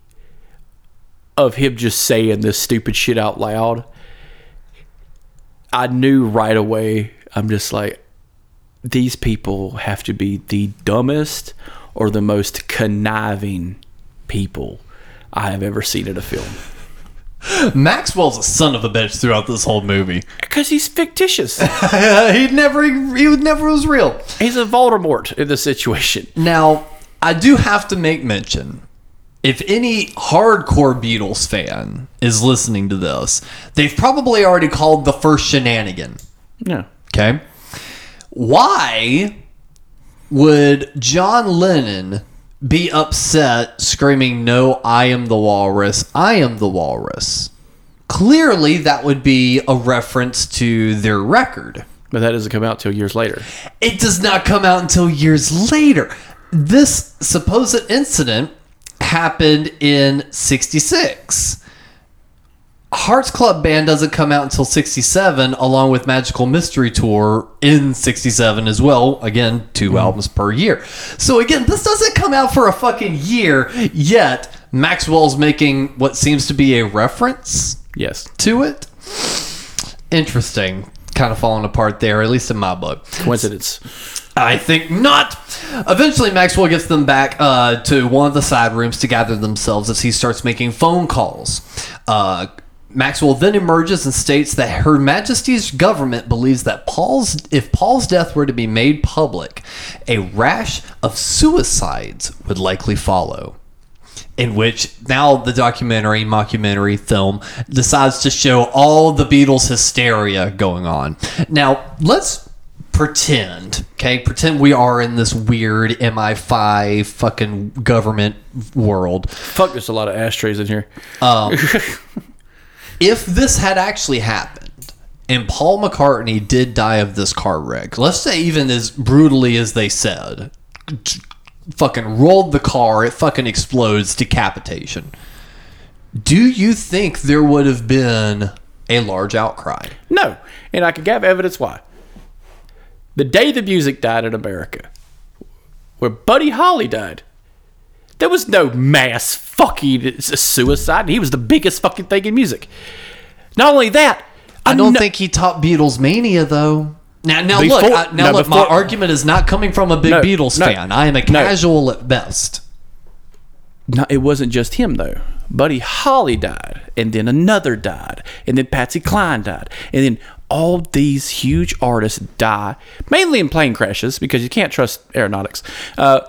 of him just saying this stupid shit out loud i knew right away i'm just like these people have to be the dumbest or the most conniving people I have ever seen in a film. Maxwell's a son of a bitch throughout this whole movie. Because he's fictitious. he never he never was real. he's a Voldemort in the situation. Now, I do have to make mention. If any hardcore Beatles fan is listening to this, they've probably already called the first shenanigan. Yeah. Okay. Why would John Lennon be upset, screaming, No, I am the walrus. I am the walrus. Clearly, that would be a reference to their record. But that doesn't come out till years later. It does not come out until years later. This supposed incident happened in 66. Hearts Club Band doesn't come out until 67, along with Magical Mystery Tour in 67 as well. Again, 2 mm-hmm. albums per year. So, again, this doesn't come out for a fucking year, yet Maxwell's making what seems to be a reference Yes. to it. Interesting. Kind of falling apart there, at least in my book. Coincidence. I think not. Eventually, Maxwell gets them back uh, to one of the side rooms to gather themselves as he starts making phone calls. Uh, Maxwell then emerges and states that Her Majesty's government believes that Paul's, if Paul's death were to be made public, a rash of suicides would likely follow in which now the documentary mockumentary film decides to show all the Beatles hysteria going on. Now, let's pretend, okay? Pretend we are in this weird MI5 fucking government world. Fuck, there's a lot of ashtrays in here. Um, if this had actually happened and Paul McCartney did die of this car wreck, let's say even as brutally as they said, fucking rolled the car, it fucking explodes, decapitation. Do you think there would have been a large outcry? No. And I can give evidence why. The day the music died in America, where Buddy Holly died, there was no mass fucking suicide. He was the biggest fucking thing in music. Not only that, I don't kno- think he taught Beatles mania though. Now, now Before- look, I, now no, look. my argument is not coming from a big No, Beatles no, fan. I am a no. casual at best. No, it wasn't just him though. Buddy Holly died, and then another died, and then Patsy Cline died, and then all these huge artists die, mainly in plane crashes because you can't trust aeronautics. Uh,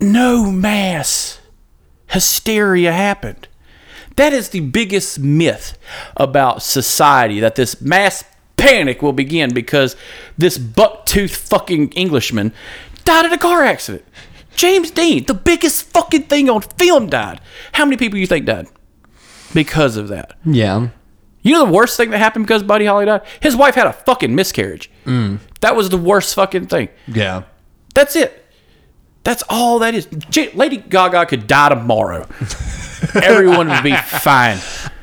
no mass hysteria happened. That is the biggest myth about society that this mass panic will begin because this buck-toothed fucking Englishman died in a car accident. James Dean, the biggest fucking thing on film, died. How many people you think died because of that? Yeah. You know the worst thing that happened because Buddy Holly died? His wife had a fucking miscarriage. Mm. That was the worst fucking thing. Yeah. That's it. That's all that is. Lady Gaga could die tomorrow. Everyone would be fine.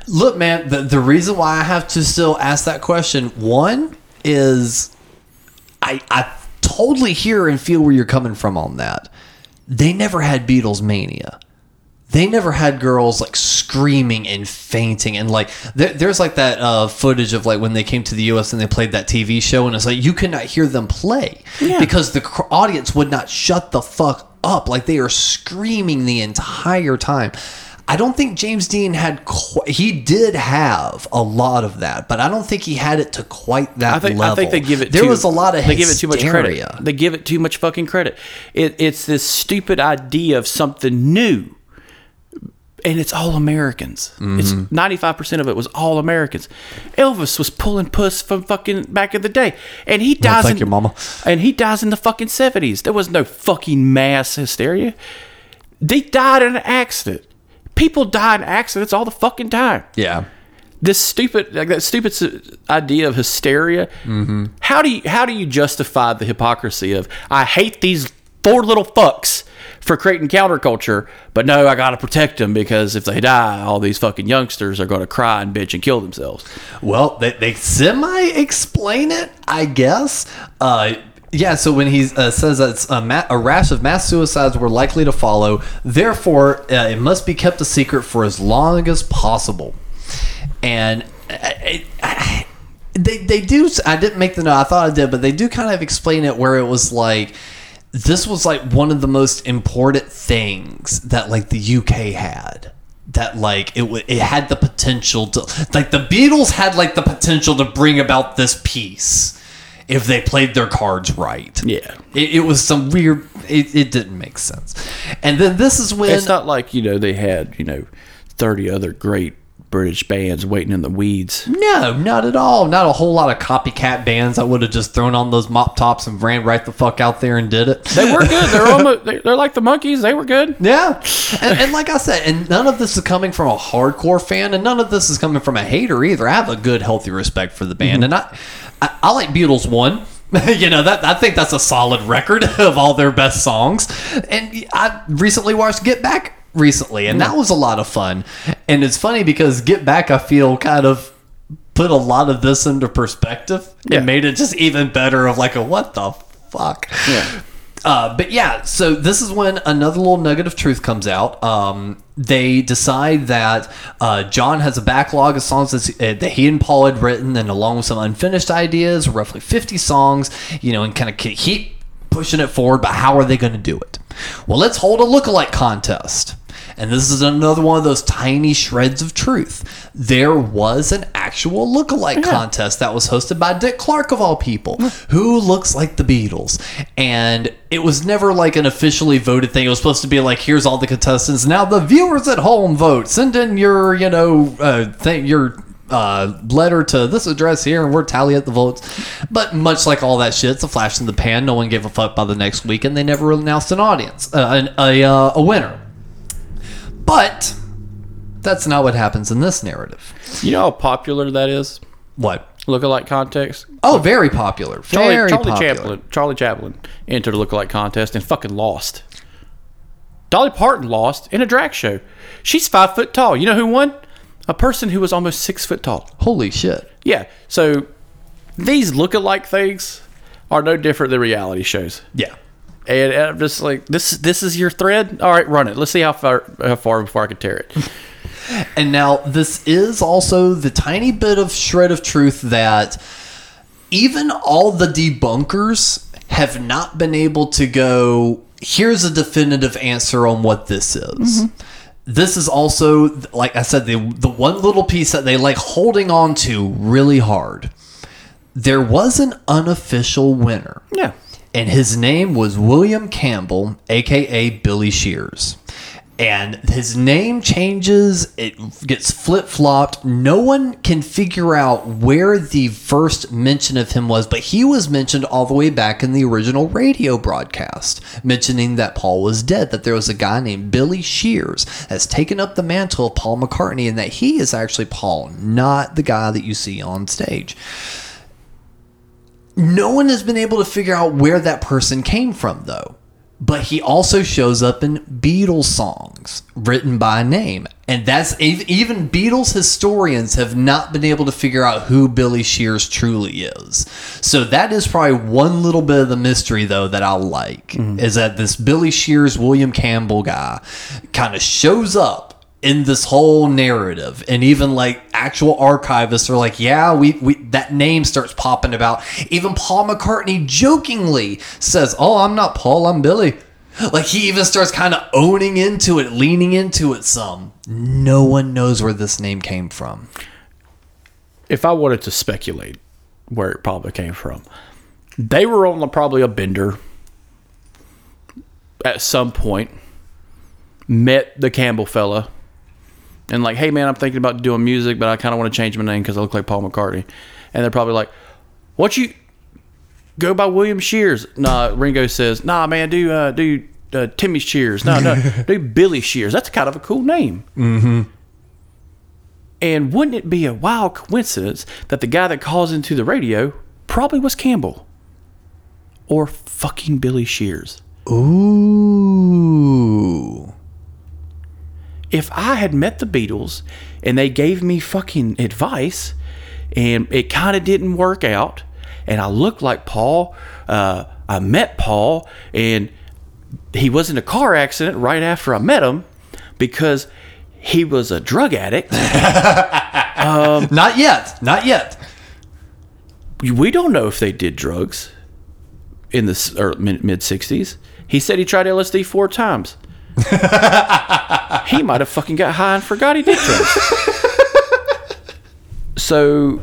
Look, man, the, the reason why I have to still ask that question, one is I I totally hear and feel where you're coming from on that. They never had Beatles mania. They never had girls like screaming and fainting and like there, there's like that uh, footage of like when they came to the U.S. and they played that TV show and it's like you could not hear them play Yeah. because the cr- audience would not shut the fuck up like they are screaming the entire time. I don't think James Dean had qu- he did have a lot of that, but I don't think he had it to quite that I think level. I think they give it. There too, was a lot of they give it too much credit. They give it too much fucking credit. It, it's this stupid idea of something new, and it's all Americans. It's Mm-hmm. ninety five percent of it was all Americans. Elvis was pulling puss from fucking back in the day, and he dies. thank in, you, mama. And he dies in the fucking seventies. There was no fucking mass hysteria. They died in an accident. People die in accidents all the fucking time Yeah. this stupid like that stupid idea of hysteria how do you how do you justify the hypocrisy of i hate these four little fucks for creating counterculture but no i gotta protect them because if they die all these fucking youngsters are gonna cry and bitch and kill themselves Well, they, they semi explain it, I guess. Uh, yeah, so when he uh, says that a, ma- a rash of mass suicides were likely to follow, therefore, uh, it must be kept a secret for as long as possible. And uh, it, I- they, they do, I didn't make the note, I thought I did, but they do kind of explain it where it was like, this was like one of the most important things that like the UK had. That like it w- it had the potential to like the Beatles had like the potential to bring about this peace if they played their cards right. Yeah. it, it was some weird. It, it didn't make sense. And then this is when it's not like you know they had you know 30 other great British bands waiting in the weeds. No, not at all. Not a whole lot of copycat bands that would have just thrown on those mop tops and ran right the fuck out there and did it. They were good. They're almost they're, they're like the Monkees. They were good. Yeah, and, and like I said, and none of this is coming from a hardcore fan, and none of this is coming from a hater either. I have a good, healthy respect for the band, mm-hmm. and I, I, I like Beatles one. you know that I think that's a solid record of all their best songs, and I recently watched Get Back recently, and that was a lot of fun. And it's funny because Get Back, I feel kind of put a lot of this into perspective Yeah. and made it just even better. Of like a what the fuck. Yeah. Uh, but yeah, so this is when another little nugget of truth comes out. Um, they decide that uh, John has a backlog of songs that's, uh, that he and Paul had written, and along with some unfinished ideas, roughly 50 songs, you know, and kind of keep pushing it forward. But how are they going to do it? Well, let's hold a lookalike contest. And this is another one of those tiny shreds of truth. There was an actual lookalike contest that was hosted by Dick Clark, of all people, who looks like the Beatles. And it was never like an officially voted thing. It was supposed to be like, here's all the contestants. Now the viewers at home vote. Send in your, you know, uh, thing, your uh, letter to this address here, and we're tally at the votes. But much like all that shit, it's a flash in the pan. No one gave a fuck by the next week, and they never announced an audience, uh, an, a, uh, a winner. But that's not what happens in this narrative. You know how popular that is? What? Lookalike context. Oh, very popular. Charlie, Very Charlie popular. Chaplin. Charlie Chaplin entered a lookalike contest and fucking lost. Dolly Parton lost in a drag show. She's five foot tall. You know who won? A person who was almost six foot tall. Holy shit. Yeah. So these lookalike things are no different than reality shows. Yeah. And I'm just like, this this is your thread. All right, run it. Let's see how far how far before I can tear it. And now this is also the tiny bit of shred of truth that even all the debunkers have not been able to go, here's a definitive answer on what this is. Mm-hmm. This is also, like I said, the, the one little piece that they like holding on to really hard. There was an unofficial winner. Yeah. And his name was William Campbell, aka Billy Shears. And his name changes, it gets flip flopped. No one can figure out where the first mention of him was, but he was mentioned all the way back in the original radio broadcast, mentioning that Paul was dead, that there was a guy named Billy Shears has taken up the mantle of Paul McCartney, and that he is actually Paul, not the guy that you see on stage no one has been able to figure out where that person came from though. But he also shows up in beatles songs written by name. And that's even beatles historians have not been able to figure out who billy shears truly is. So that is probably one little bit of the mystery though that i like mm-hmm. is that this billy shears william campbell guy kind of shows up in this whole narrative. And even like actual archivists are like yeah we, we that name starts popping about. Even paul mccartney jokingly says oh i'm not paul i'm billy. Like he even starts kind of owning into it leaning into it some. No one knows where this name came from. If I wanted to speculate where it probably came from, they were on probably a bender at some point, met the Campbell fella, and like, hey man, I'm thinking about doing music, but I kind of want to change my name because I look like Paul McCartney. And they're probably like, what you go by William Shears? Nah, Ringo says, nah, man, do uh, do uh, Timmy Shears. No, no, do Billy Shears. That's kind of a cool name. And wouldn't it be a wild coincidence that the guy that calls into the radio probably was Campbell? Or fucking Billy Shears? ooh If I had met the Beatles and they gave me fucking advice and it kind of didn't work out and I looked like Paul, uh, I met Paul and he was in a car accident right after I met him because he was a drug addict. not yet not yet we don't know if they did drugs in the mid sixties. He said he tried LSD four times. he might have fucking got high and forgot he did drugs. so,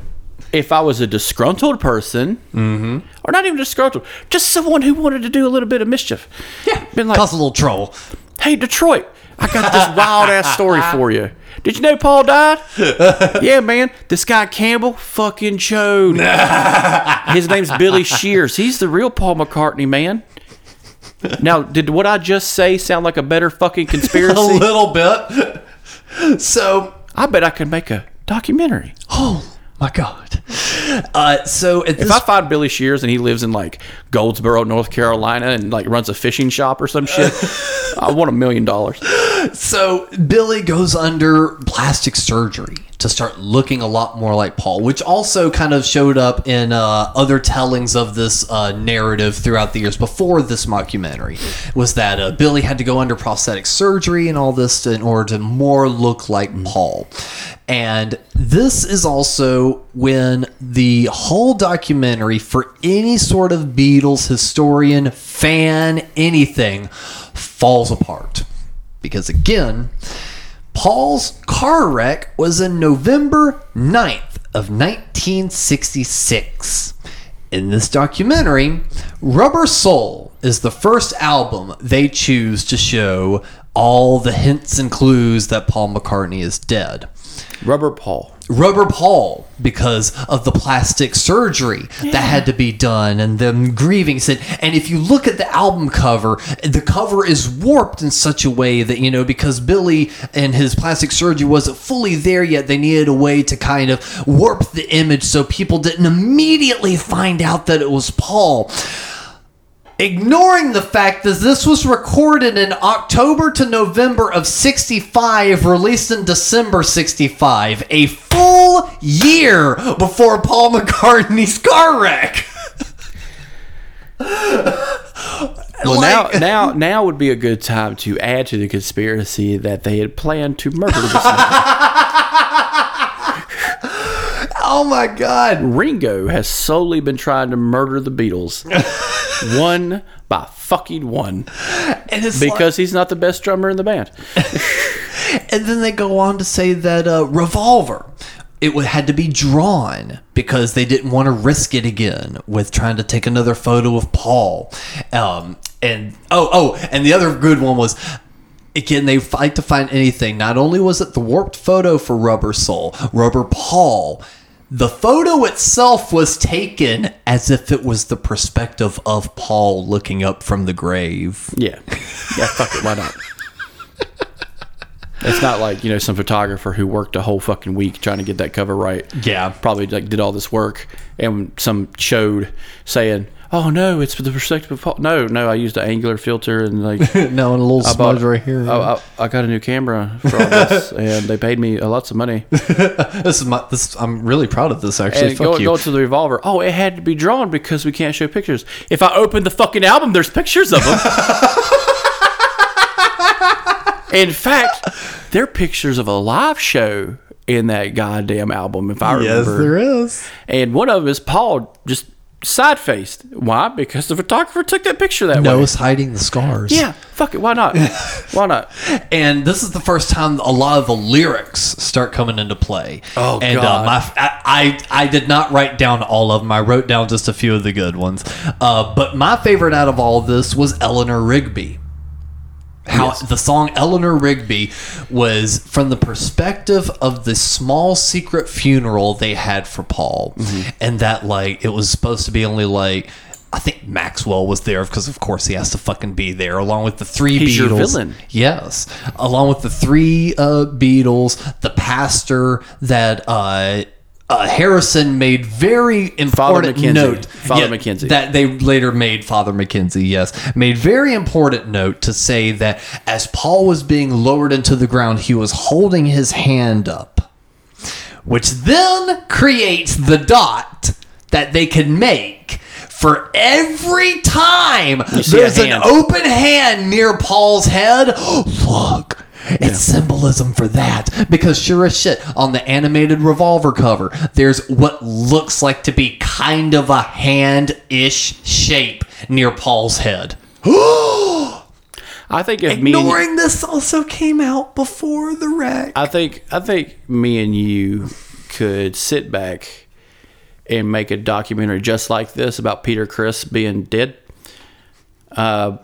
if I was a disgruntled person, mm-hmm. or not even disgruntled, just someone who wanted to do a little bit of mischief, yeah been like, cause a little troll. hey Detroit, I got this wild ass story for you. Did you know Paul died? yeah, man. This guy Campbell fucking chode. His name's Billy Shears. He's the real Paul McCartney, man. Now, did what I just say sound like a better fucking conspiracy? a little bit. So, I bet I could make a documentary. oh my god. Uh, so at this If I find Billy Shears and he lives in like Goldsboro, North Carolina, and like runs a fishing shop or some shit, I want a million dollars. So Billy goes under plastic surgery to start looking a lot more like Paul, which also kind of showed up in uh, other tellings of this uh, narrative throughout the years before this mockumentary. Was that uh, Billy had to go under prosthetic surgery and all this in order to more look like Paul. And this is also when the whole documentary, for any sort of Beatles historian, fan, anything, falls apart. Because again, Paul's car wreck was in November 9th of 1966. In this documentary, Rubber Soul is the first album they choose to show all the hints and clues that Paul McCartney is dead. Rubber Paul. Rubber Paul because of the plastic surgery that had to be done and them grieving said and if you look at the album cover the cover is warped in such a way that you know because Billy and his plastic surgery wasn't fully there yet they needed a way to kind of warp the image so people didn't immediately find out that it was Paul ignoring the fact that this was recorded in October to November of 65, released in December 65, a full year before Paul McCartney's car wreck. Well, Like- now, now, now would be a good time to add to the conspiracy that they had planned to murder this man. Oh my God. Ringo has solely been trying to murder the Beatles, one by fucking one, And it's like- because he's not the best drummer in the band. And then they go on to say that uh, Revolver, it had to be drawn because they didn't want to risk it again with trying to take another photo of Paul. Um, and oh, oh, and the other good one was. Again, they fight to find anything. Not only was it the warped photo for Rubber Soul, Rubber Paul, the photo itself was taken as if it was the perspective of Paul looking up from the grave. Yeah, yeah, fuck it, why not? It's not like you know some photographer who worked a whole fucking week trying to get that cover right. Yeah. probably like did all this work, and some showed saying, "Oh no, it's the perspective of Paul." No, no, I used an angular filter and like No, and a little I bought- smudge right here. I, I, I got a new camera for all this, and they paid me lots of money. This is my. This I'm really proud of this. Actually, And fuck go, you. go to the revolver. Oh, it had to be drawn because we can't show pictures. If I open the fucking album, there's pictures of them. In fact, there are pictures of a live show in that goddamn album. If I remember, there is, and one of them is Paul just side faced. Why? Because the photographer took that picture that way. Noah's hiding the scars. Yeah, fuck it. Why not? Why not? and this is the first time a lot of the lyrics start coming into play. Oh, and God. Uh, my, I, I I did not write down all of them. I wrote down just a few of the good ones. Uh, but my favorite out of all of this was Eleanor Rigby. How the song Eleanor Rigby was from the perspective of the small secret funeral they had for Paul, Mm-hmm. and that like it was supposed to be only like. I think Maxwell was there because, of course, he has to fucking be there, along with the three He's Beatles. Yes, along with the three uh, Beatles, the pastor that uh, uh, Harrison made very important note. Father McKenzie. That they later made Father McKenzie. Yes, made very important note to say that as Paul was being lowered into the ground, he was holding his hand up, which then creates the dot that they can make. For every time there's an open hand near Paul's head, look, it's symbolism for that. Because sure as shit, on the animated revolver cover, there's what looks like to be kind of a hand ish shape near Paul's head. I think if me and, Ignoring this also came out before the wreck. I think I think me and you could sit back and make a documentary just like this about Peter Criss being dead. Uh,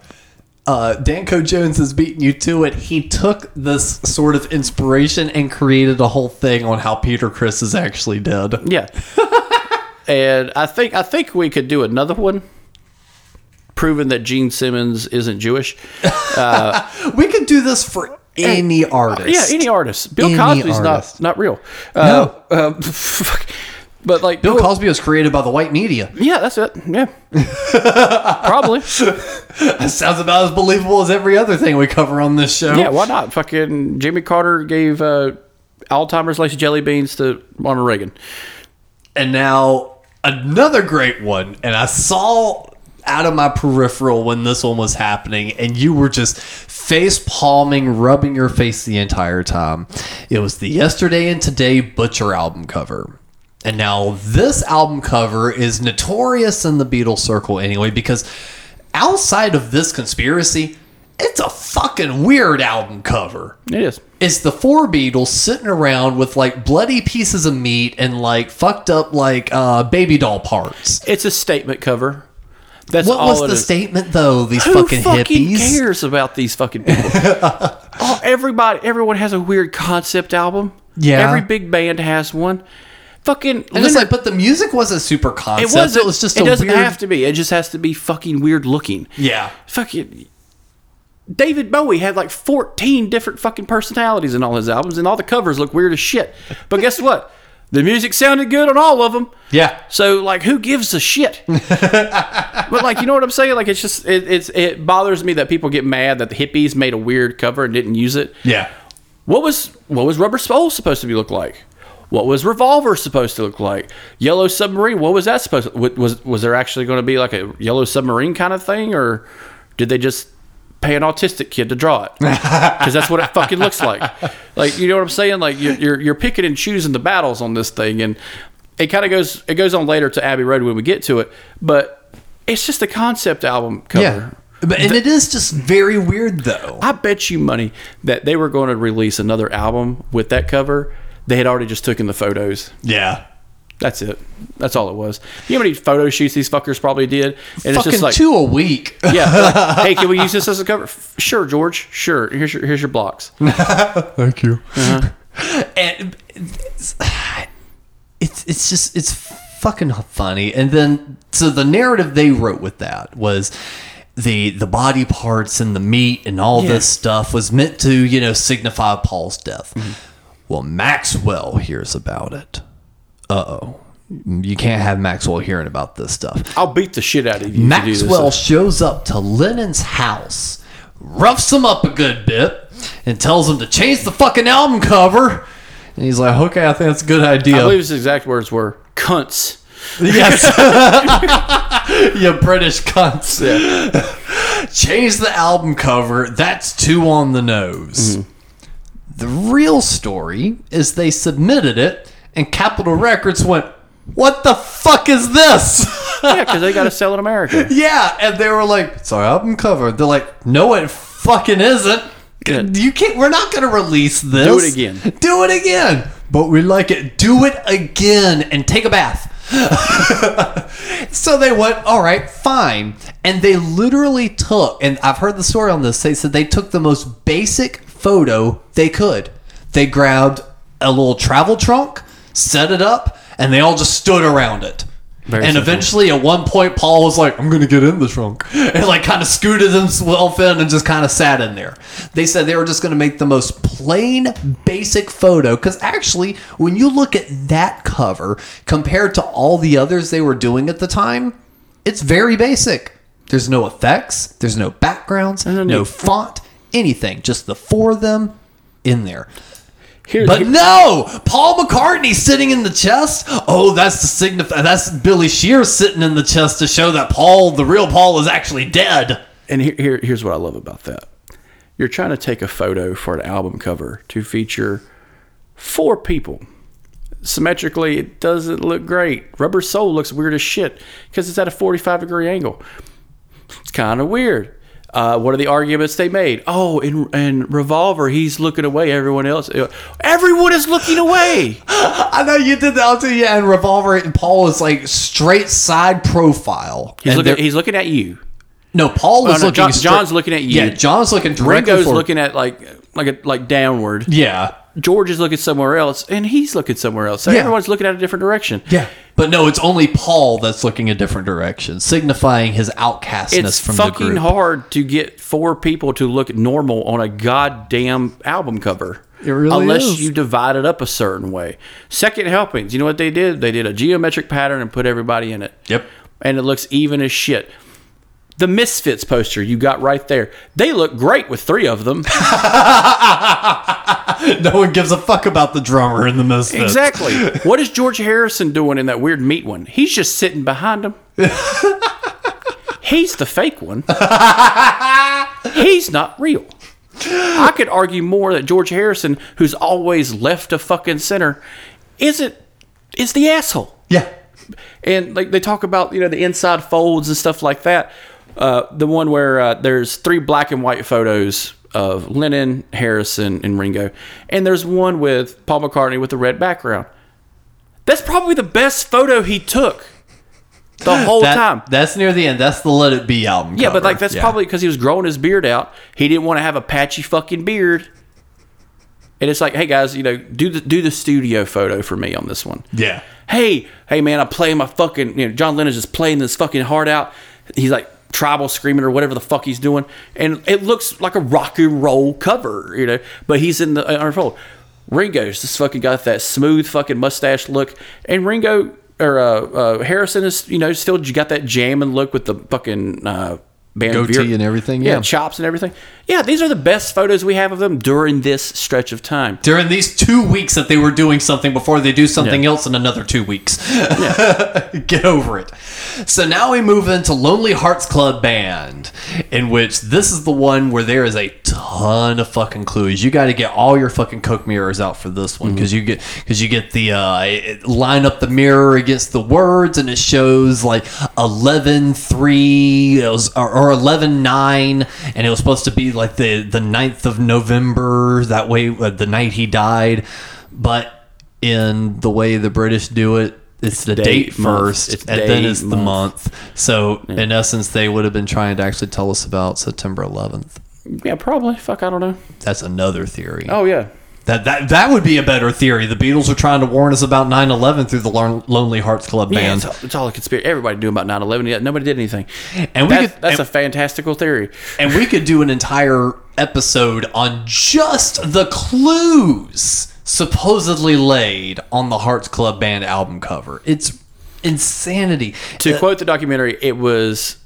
uh, Danko Jones has beaten you to it. He took this sort of inspiration and created a whole thing on how Peter Criss is actually dead. Yeah. and I think I think we could do another one proving that Gene Simmons isn't Jewish. We could do this for any artist. Yeah, any artist. Bill Any Cosby's artist. not not real. Uh, um, fuck. But like Bill Cosby was created by the white media. Yeah, that's it. Yeah. Probably. That sounds about as believable as every other thing we cover on this show. Yeah, why not? Fucking Jimmy Carter gave uh, Alzheimer's laced jelly beans to Ronald Reagan. And now another great one. And I saw out of my peripheral when this one was happening, and you were just face palming, rubbing your face the entire time. It was the Yesterday and Today Butcher album cover. And now this album cover is notorious in the Beatles circle anyway, because outside of this conspiracy, it's a fucking weird album cover. It is. It's the four Beatles sitting around with like bloody pieces of meat and like fucked up like uh, baby doll parts. It's a statement cover. That's What was the is. statement though? These fucking hippies? Who fucking, fucking hippies. cares about these fucking people? oh, everybody, everyone has a weird concept album. Yeah. every big band has one. Fucking, And it's like, but the music wasn't super concept. it wasn't. It was just It doesn't weird. have to be. It just has to be fucking weird looking. yeah. Fucking. David Bowie had like 14 different fucking personalities in all his albums, and all the covers look weird as shit. But guess what? The music sounded good on all of them. Yeah. So like, who gives a shit? but like, you know what I'm saying? Like, it's just it, it's it bothers me that people get mad that the hippies made a weird cover and didn't use it. Yeah. What was what was Rubber Soul supposed to be look like? What was Revolver supposed to look like? Yellow Submarine. What was that supposed? To, was was there actually going to be like a Yellow Submarine kind of thing, or did they just pay an autistic kid to draw it? Because that's what it fucking looks like. Like you know what I'm saying? Like you're you're, you're picking and choosing the battles on this thing, and it kind of goes it goes on later to Abbey Road when we get to it, but it's just a concept album cover. Yeah. But, and it is just very weird though. I bet you money that they were going to release another album with that cover. They had already just taken the photos. Yeah. That's it. That's all it was. You know how many photo shoots these fuckers probably did? And Fucking it's just like, two a week. yeah, like, hey, can we use this as a cover? Sure, George. Sure. Here's your here's your blocks. Thank you. Uh-huh. and it's, it's it's just it's fucking funny. And then so the narrative they wrote with that was the the body parts and the meat and all Yeah. this stuff was meant to you know signify Paul's death. Mm-hmm. Well, Maxwell hears about it. Uh oh. You can't have Maxwell hearing about this stuff. I'll beat the shit out of you. Maxwell shows up to Lennon's house, roughs him up a good bit, and tells him to change the fucking album cover. And he's like, okay, I think that's a good idea. I believe his exact words were cunts. yes. you British cunts. Change the album cover. That's two on the nose. The real story is they submitted it, and Capitol Records went, what the fuck is this? Yeah, because they got to sell it in America. Yeah, and they were like, "It's our album cover." They're like, "No, it fucking isn't. Good. You can't. We're not gonna release this. Do it again. Do it again. But we like it. Do it again and take a bath." so they went, "All right, fine." And they literally took, and I've heard the story on this. They said they took the most basic photo they could. They grabbed a little travel trunk, set it up, and they all just stood around it. Very and simple. eventually, at one point, Paul was like, "I'm gonna get in the trunk," and like kind of scooted himself in and just kind of sat in there. They said they were just gonna make the most plain, basic photo because actually, when you look at that cover compared to all the others they were doing at the time, it's very basic. There's no effects, there's no backgrounds, no need. font, anything. Just the four of them in there. Here, But here- no, Paul McCartney sitting in the chest. Oh, that's the signif- That's Billy Shear sitting in the chest to show that Paul, the real Paul, is actually dead. and here, here, here's what I love about that. You're trying to take a photo for an album cover to feature four people. Symmetrically, it doesn't look great. Rubber Soul looks weird as shit because it's at a 45 degree angle. It's kind of weird. Uh, what are the arguments they made? Oh, in, in Revolver, he's looking away. Everyone else, everyone is looking away. I know you did that too. Yeah, and Revolver and Paul is like straight side profile. He's looking. He's looking at you. No, Paul is no, looking. John- John's looking at you. Yeah, John's looking directly Ringo's for- looking at like like a, like downward. Yeah, George is looking somewhere else, and he's looking somewhere else. So Yeah. everyone's looking at a different direction. yeah. But no, it's only Paul that's looking a different direction, signifying his outcastness It's from the group. It's fucking hard to get four people to look normal on a goddamn album cover. It really Unless is. you divide it up a certain way. Second helpings, you know what they did? They did a geometric pattern and put everybody in it. Yep. And it looks even as shit. The Misfits poster you got right there, they look great with three of them. No one gives a fuck about the drummer in the Misfits. Exactly. what is George Harrison doing in that weird meat one? He's just sitting behind him. He's the fake one. He's not real. I could argue more that George Harrison, who's always left of fucking center, isn't is the asshole. Yeah. And like they talk about, you know, the inside folds and stuff like that. Uh, the one where uh, there's three black and white photos of Lennon, Harrison, and Ringo, and there's one with Paul McCartney with the red background. That's probably the best photo he took the whole That- time. That's near the end. That's the Let It Be album. Yeah, but like that's Yeah. probably because he was growing his beard out. He didn't want to have a patchy fucking beard. And it's like, hey guys, you know, do the do the studio photo for me on this one. Yeah. Hey, hey man, I'm playing my fucking you know, John Lennon's just playing this fucking heart out. He's like tribal screaming or whatever the fuck he's doing. And it looks like a rock and roll cover, you know. But he's in the uh, unfold. Ringo's this fucking got that smooth fucking mustache look. And Ringo or uh, uh, Harrison is, you know, still got that jamming look with the fucking uh Goatee and everything, yeah. chops and everything. Yeah, these are the best photos we have of them during this stretch of time. During these two weeks that they were doing something before they do something Yeah. else in another two weeks. Get over it. So now we move into Lonely Hearts Club Band, in which this is the one where there is a ton of fucking clues. You got to get all your fucking Coke mirrors out for this one because you get because you get the uh, line up the mirror against the words and it shows like 11 3 it or, or 11 9 and it was supposed to be like the the 9th of November that way uh, the night he died but in the way the British do it it's the date, Date, first It's and then date, it's the month. month so in essence they would have been trying to actually tell us about September 11th Yeah, probably. Fuck, I don't know. that's another theory Oh yeah. That, that that would be a better theory. The Beatles are trying to warn us about 9/11 through the Lon- Lonely Hearts Club Yeah, band. it's, all, it's all a conspiracy. Everybody knew about 9-11, yet nobody did anything. And we That's, could- that's and- a fantastical theory. and we could do an entire episode on just the clues supposedly laid on the Hearts Club band album cover. It's insanity. To Uh, quote the documentary, it was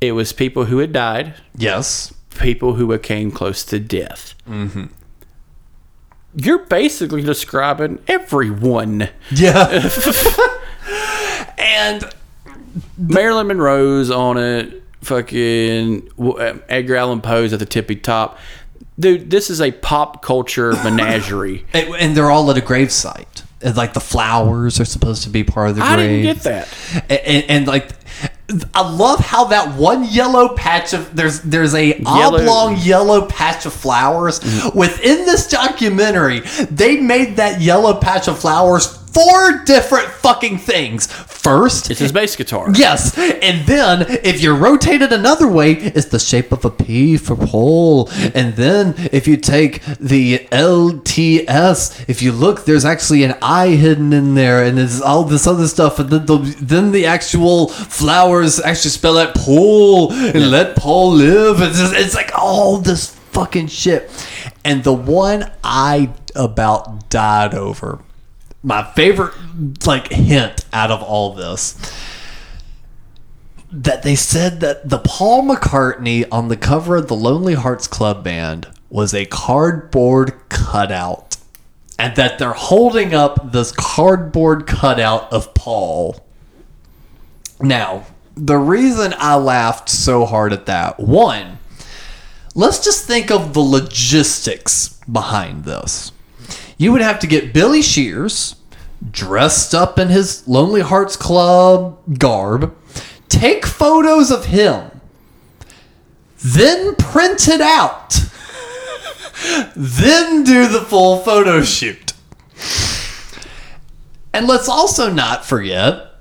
it was people who had died, yes. people who came close to death. Mm-hmm. You're basically describing everyone. Yeah. and Marilyn Monroe's on it. Fucking uh, Edgar Allan Poe's at the tippy top. Dude, this is a pop culture menagerie. and they're all at a gravesite. And, Like the flowers are supposed to be part of the grave. I didn't get that. and, and, and, like I love how that one yellow patch of there's there's a Yellow- oblong yellow patch of flowers mm. within this documentary. They made that yellow patch of flowers four different fucking things. First, It's his bass guitar. Yes, and then if you rotate it another way, it's the shape of a P for Paul. And then if you take the LTS, if you look, there's actually an I hidden in there, and there's all this other stuff. And then the, then the actual flowers actually spell out Paul and let Paul live. It's, just, it's like all this fucking shit. And the one I about died over my favorite like hint out of all this. That they said that the Paul McCartney on the cover of the Lonely Hearts Club Band was a cardboard cutout. And that they're holding up this cardboard cutout of Paul. Now the reason I laughed so hard at that one let's just think of the logistics behind this you would have to get Billy Shears dressed up in his Lonely Hearts Club garb, take photos of him, then print it out, then do the full photo shoot. And let's also not forget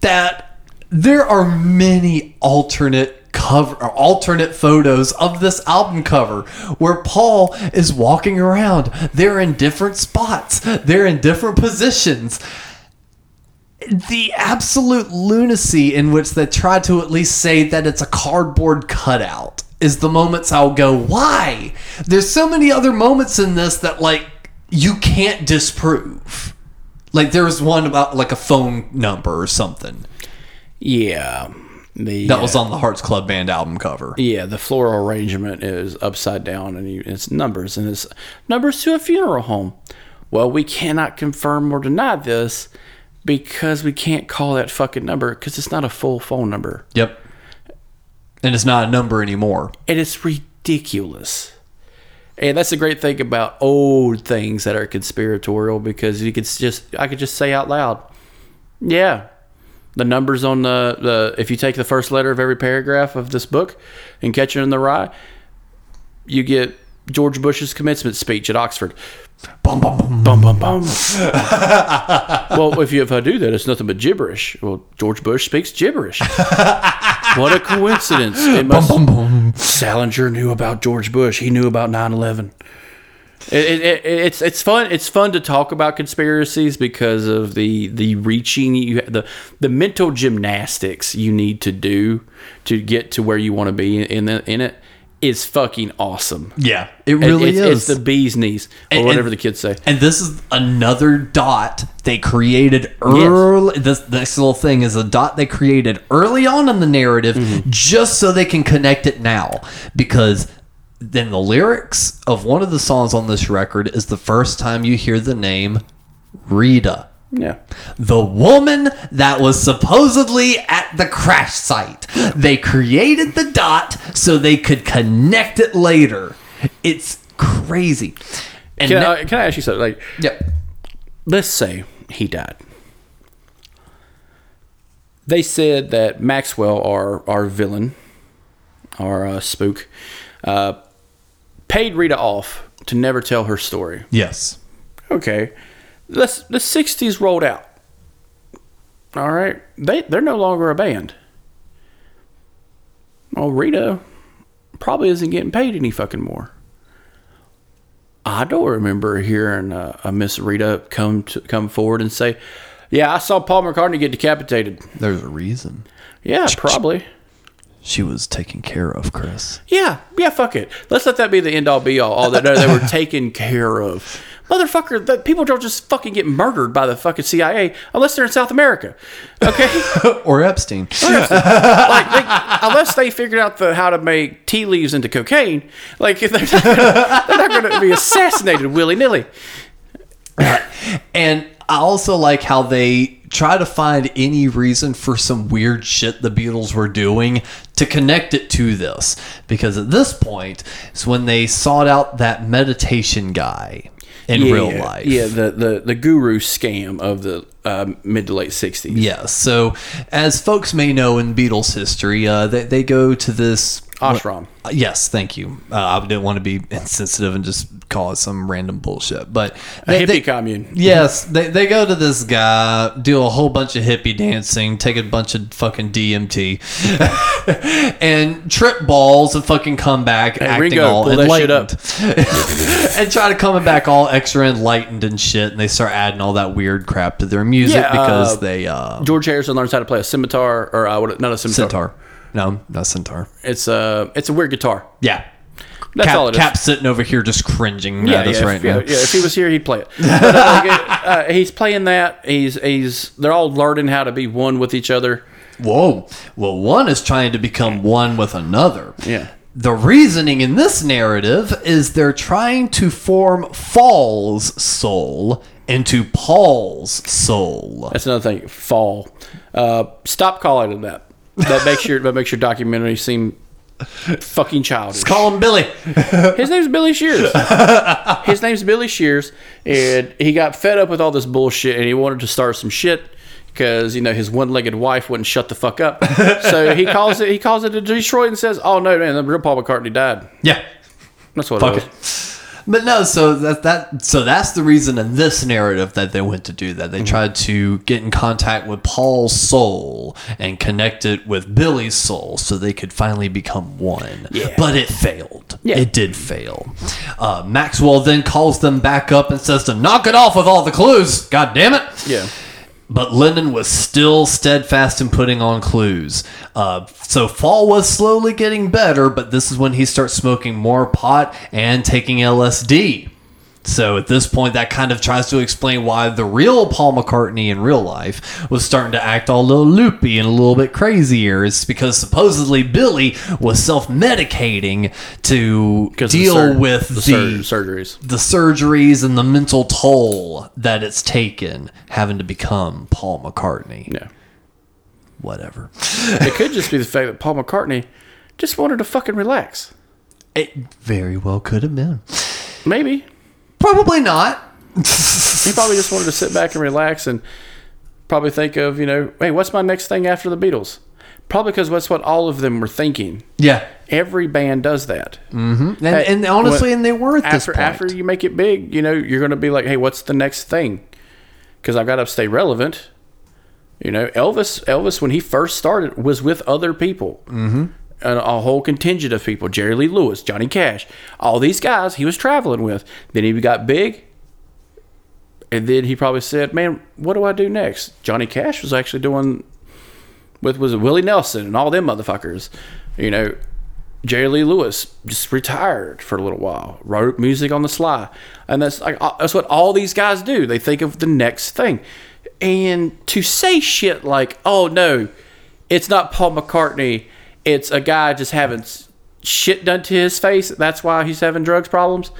that there are many alternate cover or alternate photos of this album cover where Paul is walking around. They're in different spots. They're in different positions. The absolute lunacy in which they try to at least say that it's a cardboard cutout is the moments I'll go, why? There's so many other moments in this that like you can't disprove. Like there was one about like a phone number or something Yeah. The, that was uh, on the Hearts Club Band album cover. Yeah, the floral arrangement is upside down and you, it's numbers and it's numbers to a funeral home. Well, we cannot confirm or deny this because we can't call that fucking number because it's not a full phone number. Yep. And it's not a number anymore. And it's ridiculous. And that's the great thing about old things that are conspiratorial because you could just I could just say out loud, yeah, the numbers on the, the if you take the first letter of every paragraph of this book and Catcher in the Rye, you get George Bush's commencement speech at Oxford. Bum, bum, bum. Bum bum bum. well, if you if I do that, it's nothing but gibberish. Well, George Bush speaks gibberish. what a coincidence! It must, Bum, bum. Salinger knew about George Bush. He knew about 9/11. It, it, it, it's it's fun. It's fun to talk about conspiracies because of the the reaching you the the mental gymnastics you need to do to get to where you want to be in the, in it is fucking awesome. Yeah, it really it's, is. It's the bee's knees or And- whatever the kids say. And this is another dot they created early. This this little thing is a dot they created early on in the narrative, Mm-hmm. just so they can connect it now. Because then the lyrics of one of the songs on this record is the first time you hear the name Rita. Yeah. The woman that was supposedly at the crash site. They created the dot so they could connect it later. It's crazy. And Can, I, can I ask you something? Like, Yep. let's say he died. They said that Maxwell, our our villain, our uh, spook, uh, paid Rita off to never tell her story. Yes. Okay, let's the '60s rolled out. All right, they they're no longer a band. Well, Rita probably isn't getting paid any fucking more. I don't remember hearing uh, a Miss Rita come to, come forward and say, "Yeah, I saw Paul McCartney get decapitated." There's a reason. Yeah, probably. She was taken care of, Chris. Yeah, yeah, fuck it. Let's let that be the end all be all. All that no, they were taken care of. Motherfucker, that people don't just fucking get murdered by the fucking CIA unless they're in South America. Okay? or Epstein. like they, unless they figured out the how to make tea leaves into cocaine, like they're they're not going to be assassinated willy nilly. And I also like how they try to find any reason for some weird shit the Beatles were doing to connect it to this. Because at this point, it's when they sought out that meditation guy in real life. Yeah, the, the the guru scam of the uh, mid to late sixties. Yes. So, as folks may know in Beatles history, uh, they, they go to this Ashram. Yes, thank you. Uh, I didn't want to be insensitive and just call it some random bullshit, but A they- hippie they- commune. Yes, they, they go to this guy, do a whole bunch of hippie dancing, take a bunch of fucking DMT, and trip balls and fucking come back acting Ringo, all pull that shit up. enlightened, and try to come back all extra enlightened and shit. And they start adding all that weird crap to their music Yeah, because uh, they uh, George Harrison learns how to play a scimitar, or uh, what? Not a scimitar. centaur. No, not centaur. It's a it's a weird guitar. Yeah. That's Cap, all it is. Cap's sitting over here just cringing Yeah, at yeah, us if, right yeah, now. yeah, if he was here, he'd play it. But, uh, like, uh, he's playing that. He's he's they're all learning how to be one with each other. Whoa. Well, one is trying to become one with another. Yeah. The reasoning in this narrative is they're trying to form Faul's soul into Paul's soul. That's another thing. Fall. Uh, stop calling it that. That makes your that makes your documentary seem fucking childish. Call him Billy. His name's Billy Shears. His name's Billy Shears, and he got fed up with all this bullshit, and he wanted to start some shit because you know his one-legged wife wouldn't shut the fuck up. So he calls it he calls it to Detroit and says, "Oh no, man, the real Paul McCartney died." Yeah. That's what I Fuck it it. But no, so that that so that's the reason in this narrative that they went to do that. They tried to get in contact with Paul's soul and connect it with Billy's soul so they could finally become one. Yeah. But it failed. Yeah. It did fail. Uh, Maxwell then calls them back up and says to knock it off with all the clues. God damn it. Yeah. But Lennon was still steadfast in putting on clues. Uh, so Faul was slowly getting better, but this is when he starts smoking more pot and taking LSD. So at this point, that kind of tries to explain why the real Paul McCartney in real life was starting to act all a little loopy and a little bit crazier. It's because supposedly Billy was self medicating to of the deal sur- with the the, sur- surgeries. the surgeries and the mental toll that it's taken having to become Paul McCartney. Yeah. Whatever. It could just be the fact that Paul McCartney just wanted to fucking relax. It very well could have been. Maybe. Probably not. He probably just wanted to sit back and relax and probably think of, you know, hey, what's my next thing after the Beatles? Probably because that's what all of them were thinking. yeah. Every band does that. Mm-hmm. And, and honestly, What- and they were at this after point. after you make it big, you know, you're going to be like, hey, what's the next thing? Because I've got to stay relevant. You know, Elvis, Elvis, when he first started, was with other people, mm-hmm. And a whole contingent of people: Jerry Lee Lewis, Johnny Cash, all these guys he was traveling with. Then he got big, and then he probably said, "Man, what do I do next?" Johnny Cash was actually doing with was Willie Nelson and all them motherfuckers. You know, Jerry Lee Lewis just retired for a little while, wrote music on the sly, and that's like that's what all these guys do. They think of the next thing, and to say shit like, "Oh no, it's not Paul McCartney, it's a guy just having shit done to his face. That's why he's having drugs problems."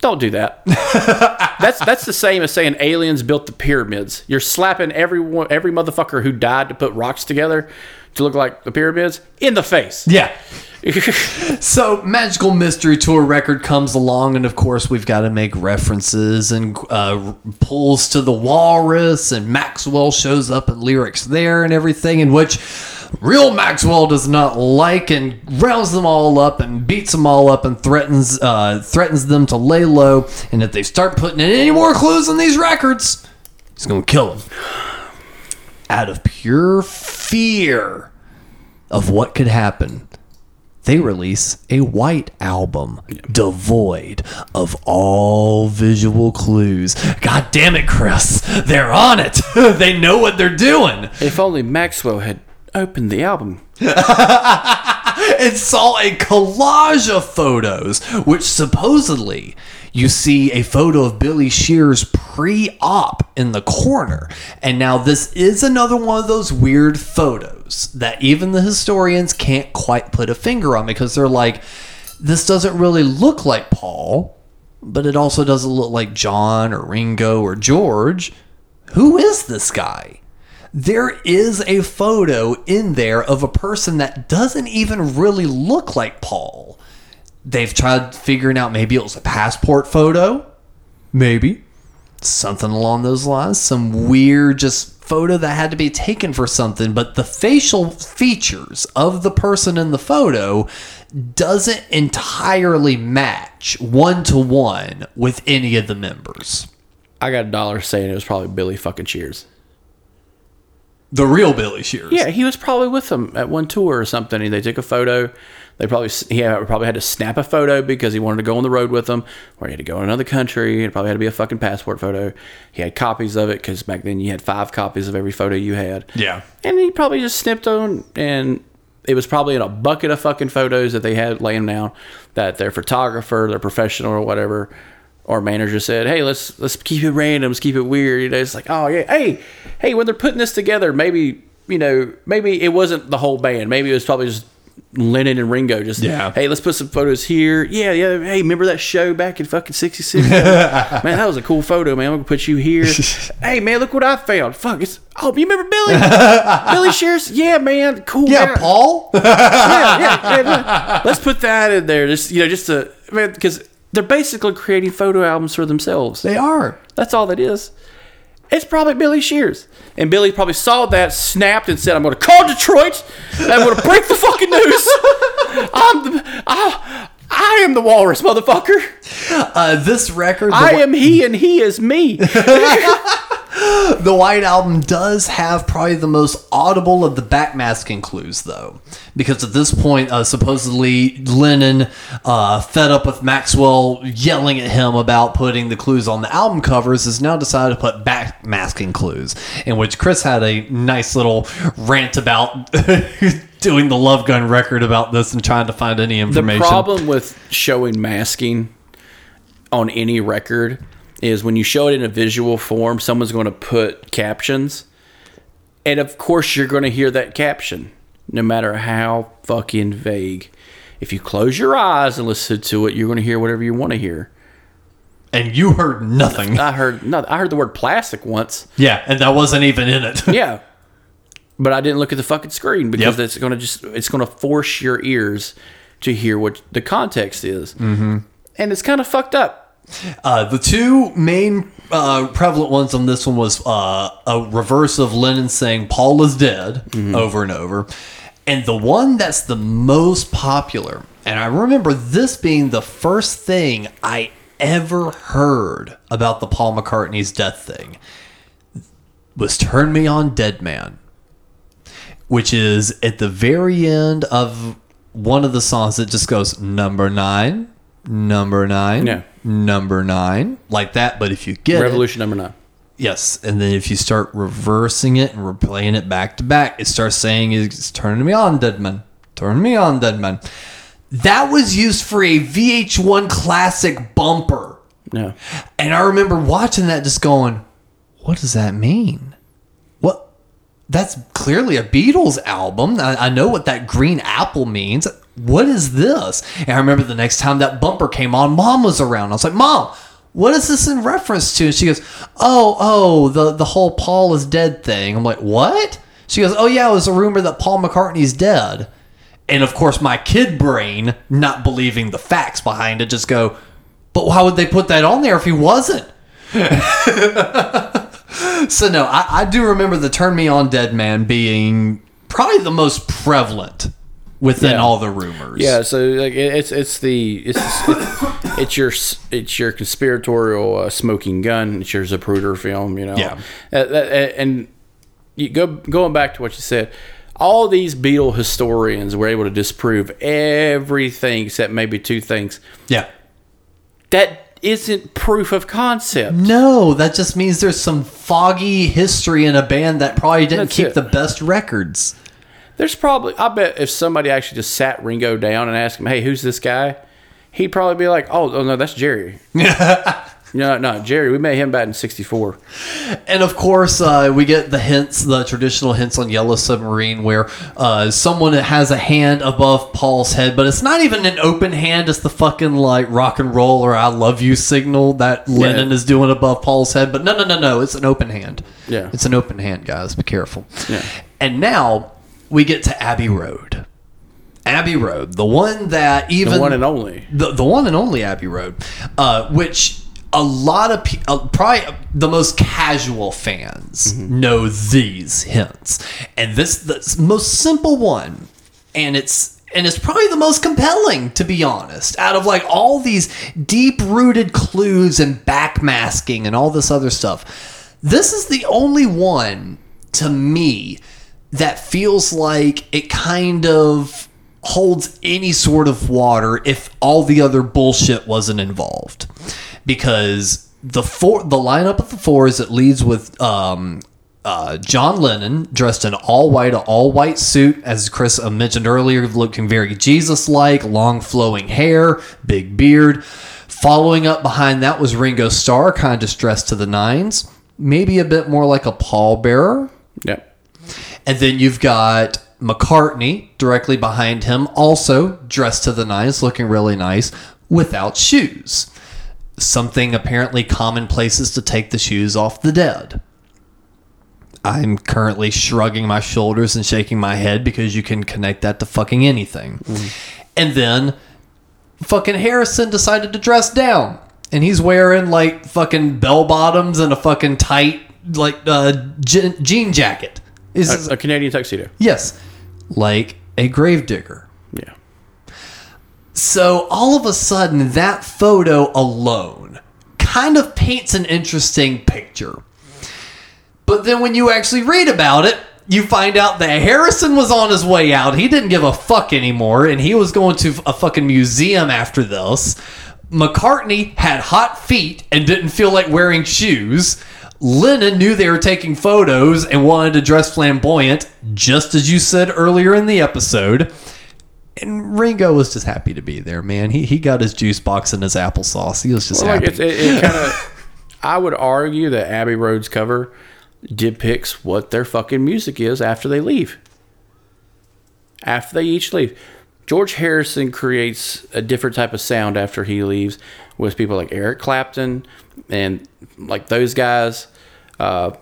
Don't do that. that's that's the same as saying aliens built the pyramids. You're slapping everyone, every motherfucker who died to put rocks together to look like the pyramids in the face. yeah. So, Magical Mystery Tour record comes along, and of course, we've got to make references and uh, pulls to the Walrus, and Maxwell shows up in lyrics there and everything, in which real Maxwell does not like and rounds them all up and beats them all up and threatens uh, threatens them to lay low. And if they start putting in any more clues on these records, he's gonna kill them out of pure fear of what could happen they release a white album devoid of all visual clues. God damn it, Chris. They're on it. they know what they're doing. If only Maxwell had opened the album. And saw a collage of photos, which supposedly you see a photo of Billy Shears pre op in the corner. And now this is another one of those weird photos that even the historians can't quite put a finger on because they're like, this doesn't really look like Paul, but it also doesn't look like John or Ringo or George. Who is this guy? There is a photo in there of a person that doesn't even really look like Paul. They've tried figuring out maybe it was a passport photo. Maybe. Something along those lines. Some weird just photo that had to be taken for something, but the facial features of the person in the photo doesn't entirely match one to one with any of the members. I got a dollar saying it was probably Billy fucking Shears. The real Billy Shears. Yeah, he was probably with them at one tour or something, and they took a photo. They probably he had- probably had to snap a photo because he wanted to go on the road with them, or he had to go in another country. It probably had to be a fucking passport photo. He had copies of it because back then you had five copies of every photo you had. Yeah. and he probably just snipped on, and it was probably in a bucket of fucking photos that they had laying down that their photographer, their professional or whatever, or manager said, "Hey, let's let's keep it random, let's keep it weird." You know, it's like, oh yeah, hey, hey, when they're putting this together, maybe you know, maybe it wasn't the whole band. Maybe it was probably just Lennon and Ringo. Just Yeah. hey, let's put some photos here. Yeah, yeah. Hey, remember that show back in fucking '66? man, that was a cool photo, man. I'm gonna put you here. hey, man, look what I found. Fuck, it's oh, you remember Billy? Billy Shears? Yeah, man, cool. Yeah, man. Paul? yeah, yeah, yeah. Let's put that in there. Just you know, just to man, because they're basically creating photo albums for themselves. they are. That's all that is. It's probably Billy Shears. And Billy probably saw that, snapped, and said, I'm going to call Detroit. And I'm going to break the fucking news. I'm the, I, I am the walrus, motherfucker. Uh, this record, I Whi- am he, and he is me. the White Album does have probably the most audible of the backmasking clues, though, because at this point, uh, supposedly Lennon, uh, fed up with Maxwell yelling at him about putting the clues on the album covers, has now decided to put backmasking clues, in which Chris had a nice little rant about. Doing the Love Gun record about this and trying to find any information. The problem with showing masking on any record is when you show it in a visual form, someone's going to put captions. And of course, you're going to hear that caption, no matter how fucking vague. If you close your eyes and listen to it, you're going to hear whatever you want to hear. and you heard nothing. I heard no, I heard the word plastic once. Yeah, and that wasn't even in it. Yeah. But I didn't look at the fucking screen because Yep. it's going to just it's going to force your ears to hear what the context is. Mm-hmm. And it's kind of fucked up. Uh, the two main uh, prevalent ones on this one was uh, a reverse of Lennon saying Paul is dead over and over. And the one that's the most popular, and I remember this being the first thing I ever heard about the Paul McCartney's death thing, was Turn Me On Dead Man, which is at the very end of one of the songs that just goes number nine, number nine, Yeah. number nine, like that. But if you get it, Revolution number nine. Yes, and then if you start reversing it and replaying it back to back, it starts saying it's turning me on, Deadman. Turn me on, Deadman. That was used for a VH1 classic bumper. Yeah. And I remember watching that just going, what does that mean? What? That's clearly a Beatles album. I, I know what that green apple means. What is this? And I remember the next time that bumper came on, mom was around. I was like, Mom, what is this in reference to? And she goes, Oh, oh, the, the whole Paul is dead thing. I'm like, What? She goes, Oh, yeah, it was a rumor that Paul McCartney's dead. And of course, my kid brain, not believing the facts behind it, just go, But why would they put that on there if he wasn't? So no, I, I do remember the "Turn Me On, Dead Man" being probably the most prevalent within Yeah. all the rumors. Yeah, so like it- it's it's the it's it's, it's your it's your conspiratorial uh, smoking gun. It's your Zapruder film, you know. Yeah. Uh, that- and you go going back to what you said. All these Beatle historians were able to disprove everything except maybe two things. yeah. That isn't proof of concept. No, that just means there's some foggy history in a band that probably didn't That's keep it. the best records. There's probably I bet if somebody actually just sat Ringo down and asked him, "Hey, who's this guy?" He'd probably be like, "Oh, oh no, that's Jerry." no, no, Jerry. We met him back in '64. And of course, uh, we get the hints, the traditional hints on Yellow Submarine, where uh, someone has a hand above Paul's head, but it's not even an open hand. It's the fucking like rock and roll or "I love you" signal that Lennon is doing above Paul's head. But no, no, no, no. It's an open hand. Yeah. it's an open hand, guys. Be careful. Yeah. And now we get to Abbey Road. Abbey Road, the one that even The one and only. the, the one and only Abbey Road, uh, which a lot of uh, probably the most casual fans know these hints, and this the most simple one, and it's and it's probably the most compelling to be honest. Out of like all these deep rooted clues and backmasking and all this other stuff, this is the only one to me that feels like it kind of holds any sort of water if all the other bullshit wasn't involved because the four the lineup of the fours it leads with um uh, John Lennon dressed in all white, all white suit, as Chris uh, mentioned earlier, looking very Jesus like, long flowing hair, big beard. Following up behind that was Ringo Starr, kind of dressed to the nines, maybe a bit more like a pallbearer, Yep. And then you've got McCartney directly behind him, also dressed to the nines, looking really nice, without shoes. Something apparently commonplace is to take the shoes off the dead. I'm currently shrugging my shoulders and shaking my head because you can connect that to fucking anything. And then fucking Harrison decided to dress down. And he's wearing like fucking bell bottoms and a fucking tight like uh, je- jean jacket. Is- A, a Canadian tuxedo. Yes, like a gravedigger. Yeah. So all of a sudden, that photo alone kind of paints an interesting picture. But then when you actually read about it, you find out that Harrison was on his way out. He didn't give a fuck anymore, and he was going to a fucking museum after this. McCartney had hot feet and didn't feel like wearing shoes. Lennon knew they were taking photos and wanted to dress flamboyant, just as you said earlier in the episode. And Ringo was just happy to be there, man. He he got his juice box and his applesauce. He was just Well, like happy. it's, it, it kind of. I would argue that Abbey Road's cover depicts what their fucking music is after they leave. After they each leave, George Harrison creates a different type of sound after he leaves, with people like Eric Clapton and like those guys. Uh,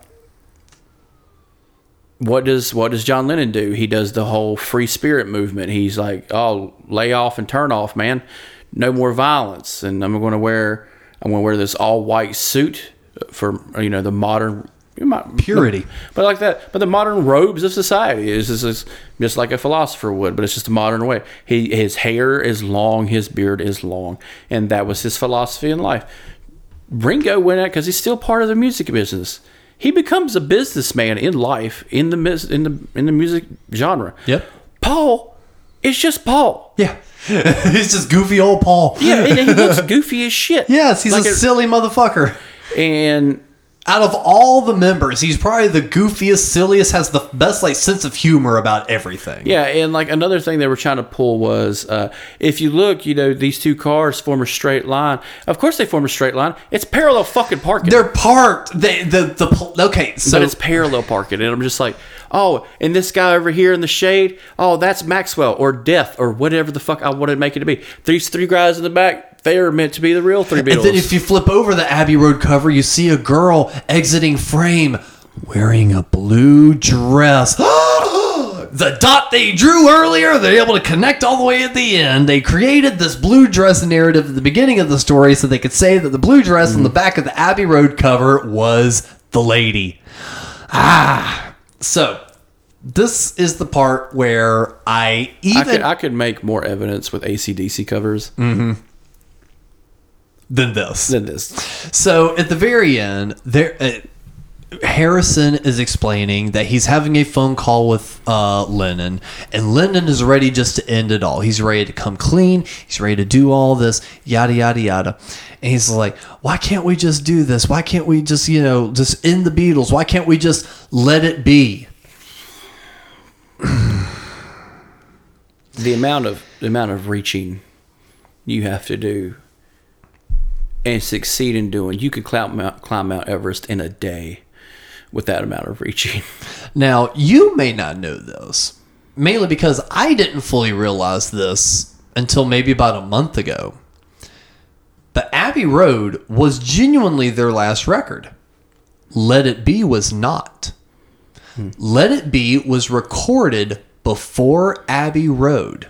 what does what does John Lennon do? He does the whole free spirit movement. He's like, "Oh, lay off and turn off, man. No more violence." And I'm going to wear I'm going to wear this all white suit for you know the modern Purity. but like that. But the modern robes of society is is, is just like a philosopher would, but it's just a modern way. He his hair is long, his beard is long, and that was his philosophy in life. Ringo went out because he's still part of the music business. He becomes a businessman in life in the in the in the music genre. Yep. Paul is just Paul. Yeah. He's just goofy old Paul. Yeah, and he looks goofy as shit. Yes, he's Like a silly motherfucker. and Out of all the members, he's probably the goofiest, silliest, has the best like sense of humor about everything. Yeah, and like another thing they were trying to pull was uh, if you look, you know, these two cars form a straight line. Of course, they form a straight line. It's parallel fucking parking. They're parked. They the the okay. So but it's parallel parking, and I'm just like, oh, and this guy over here in the shade, oh, that's Maxwell or Death or whatever the fuck I wanted to make it to be. These three guys in the back, they are meant to be the real three Beatles. And then if you flip over the Abbey Road cover, you see a girl exiting frame wearing a blue dress. the dot they drew earlier, they're able to connect all the way at the end. They created this blue dress narrative at the beginning of the story so they could say that the blue dress on the back of the Abbey Road cover was the lady. Ah. So, this is the part where I even I could I could make more evidence with ACDC covers than this. than this. So at the very end, there uh, Harrison is explaining that he's having a phone call with uh, Lennon, and Lennon is ready just to end it all. He's ready to come clean. He's ready to do all this, yada yada yada. And he's like, "Why can't we just do this? Why can't we just, you know, just end the Beatles? Why can't we just let it be?" the amount of the amount of reaching you have to do and succeed in doing, you could climb Mount, climb Mount Everest in a day with that amount of reaching. Now, you may not know this, mainly because I didn't fully realize this until maybe about a month ago. But Abbey Road was genuinely their last record. Let It Be was not. Let It Be was recorded before Abbey Road.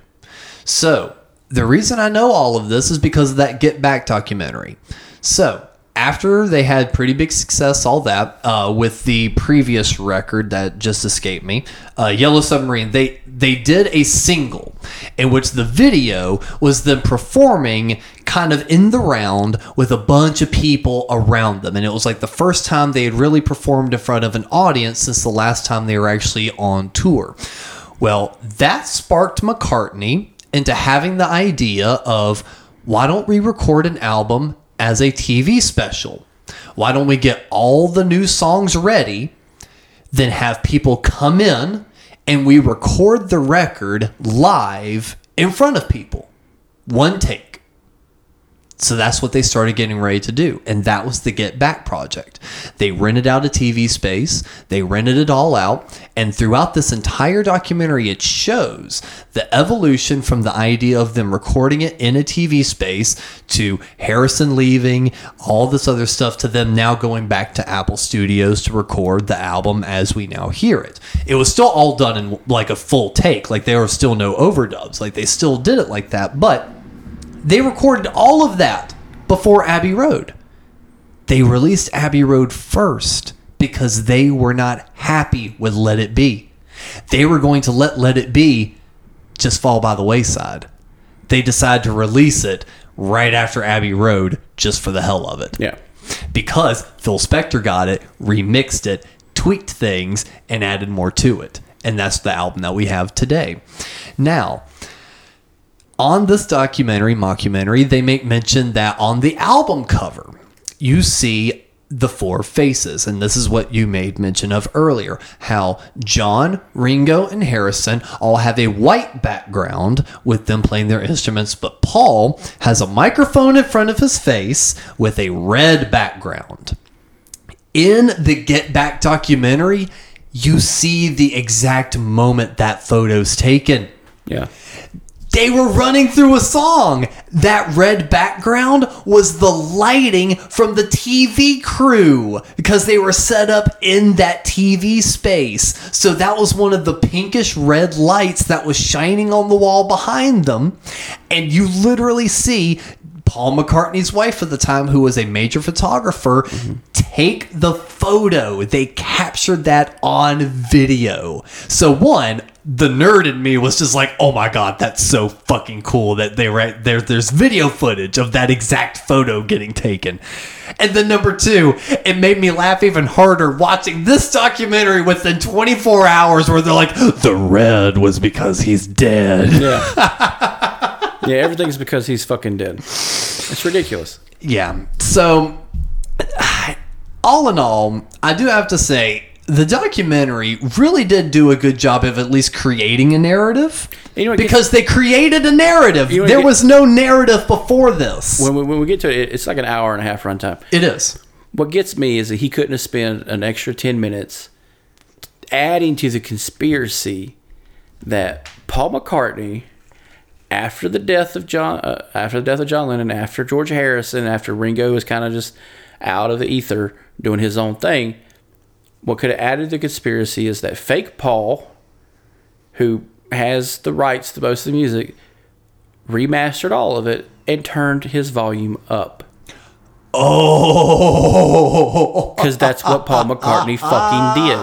So, the reason I know all of this is because of that Get Back documentary. So, after they had pretty big success, all that uh, with the previous record that just escaped me, uh, Yellow Submarine, they they did a single in which the video was them performing kind of in the round with a bunch of people around them, and it was like the first time they had really performed in front of an audience since the last time they were actually on tour. Well, that sparked McCartney into having the idea of why don't we record an album as a TV special? Why don't we get all the new songs ready, then have people come in and we record the record live in front of people? One take. So that's what they started getting ready to do. And that was the Get Back project. They rented out a TV space, they rented it all out. And throughout this entire documentary, it shows the evolution from the idea of them recording it in a TV space to Harrison leaving, all this other stuff, to them now going back to Apple Studios to record the album as we now hear it. It was still all done in like a full take, like there were still no overdubs, like they still did it like that. But they recorded all of that before Abbey Road. They released Abbey Road first because they were not happy with Let It Be. They were going to let Let It Be just fall by the wayside. they decide to release it right after Abbey Road just for the hell of it. Yeah. Because Phil Spector got it, remixed it, tweaked things, and added more to it. And that's the album that we have today. Now, on this documentary, mockumentary, they make mention that on the album cover, you see the four faces. And this is what you made mention of earlier how John, Ringo, and Harrison all have a white background with them playing their instruments, but Paul has a microphone in front of his face with a red background. In the Get Back documentary, you see the exact moment that photo's taken Yeah. They were running through a song. That red background was the lighting from the TV crew because they were set up in that TV space. So that was one of the pinkish red lights that was shining on the wall behind them. And you literally see Paul McCartney's wife at the time, who was a major photographer, take the photo. They captured that on video. So one, the nerd in me was just like, "Oh my god, that's so fucking cool that they were there." There's video footage of that exact photo getting taken. And then number two, it made me laugh even harder watching this documentary within 24 hours, where they're like, "The red was because he's dead." Yeah. yeah, everything's because he's fucking dead. It's ridiculous. Yeah. So, all in all, I do have to say the documentary really did do a good job of at least creating a narrative. You know what gets- because they created a narrative. You know there get- was no narrative before this. When we, when we get to it, it's like an hour and a half runtime. it is. What gets me is that he couldn't have spent an extra 10 minutes adding to the conspiracy that Paul McCartney, after the death of John, uh, after the death of John Lennon, after George Harrison, after Ringo was kind of just out of the ether doing his own thing, what could have added to the conspiracy is that fake Paul, who has the rights to most of the music, remastered all of it and turned his volume up. Oh. because that's what Paul McCartney fucking did.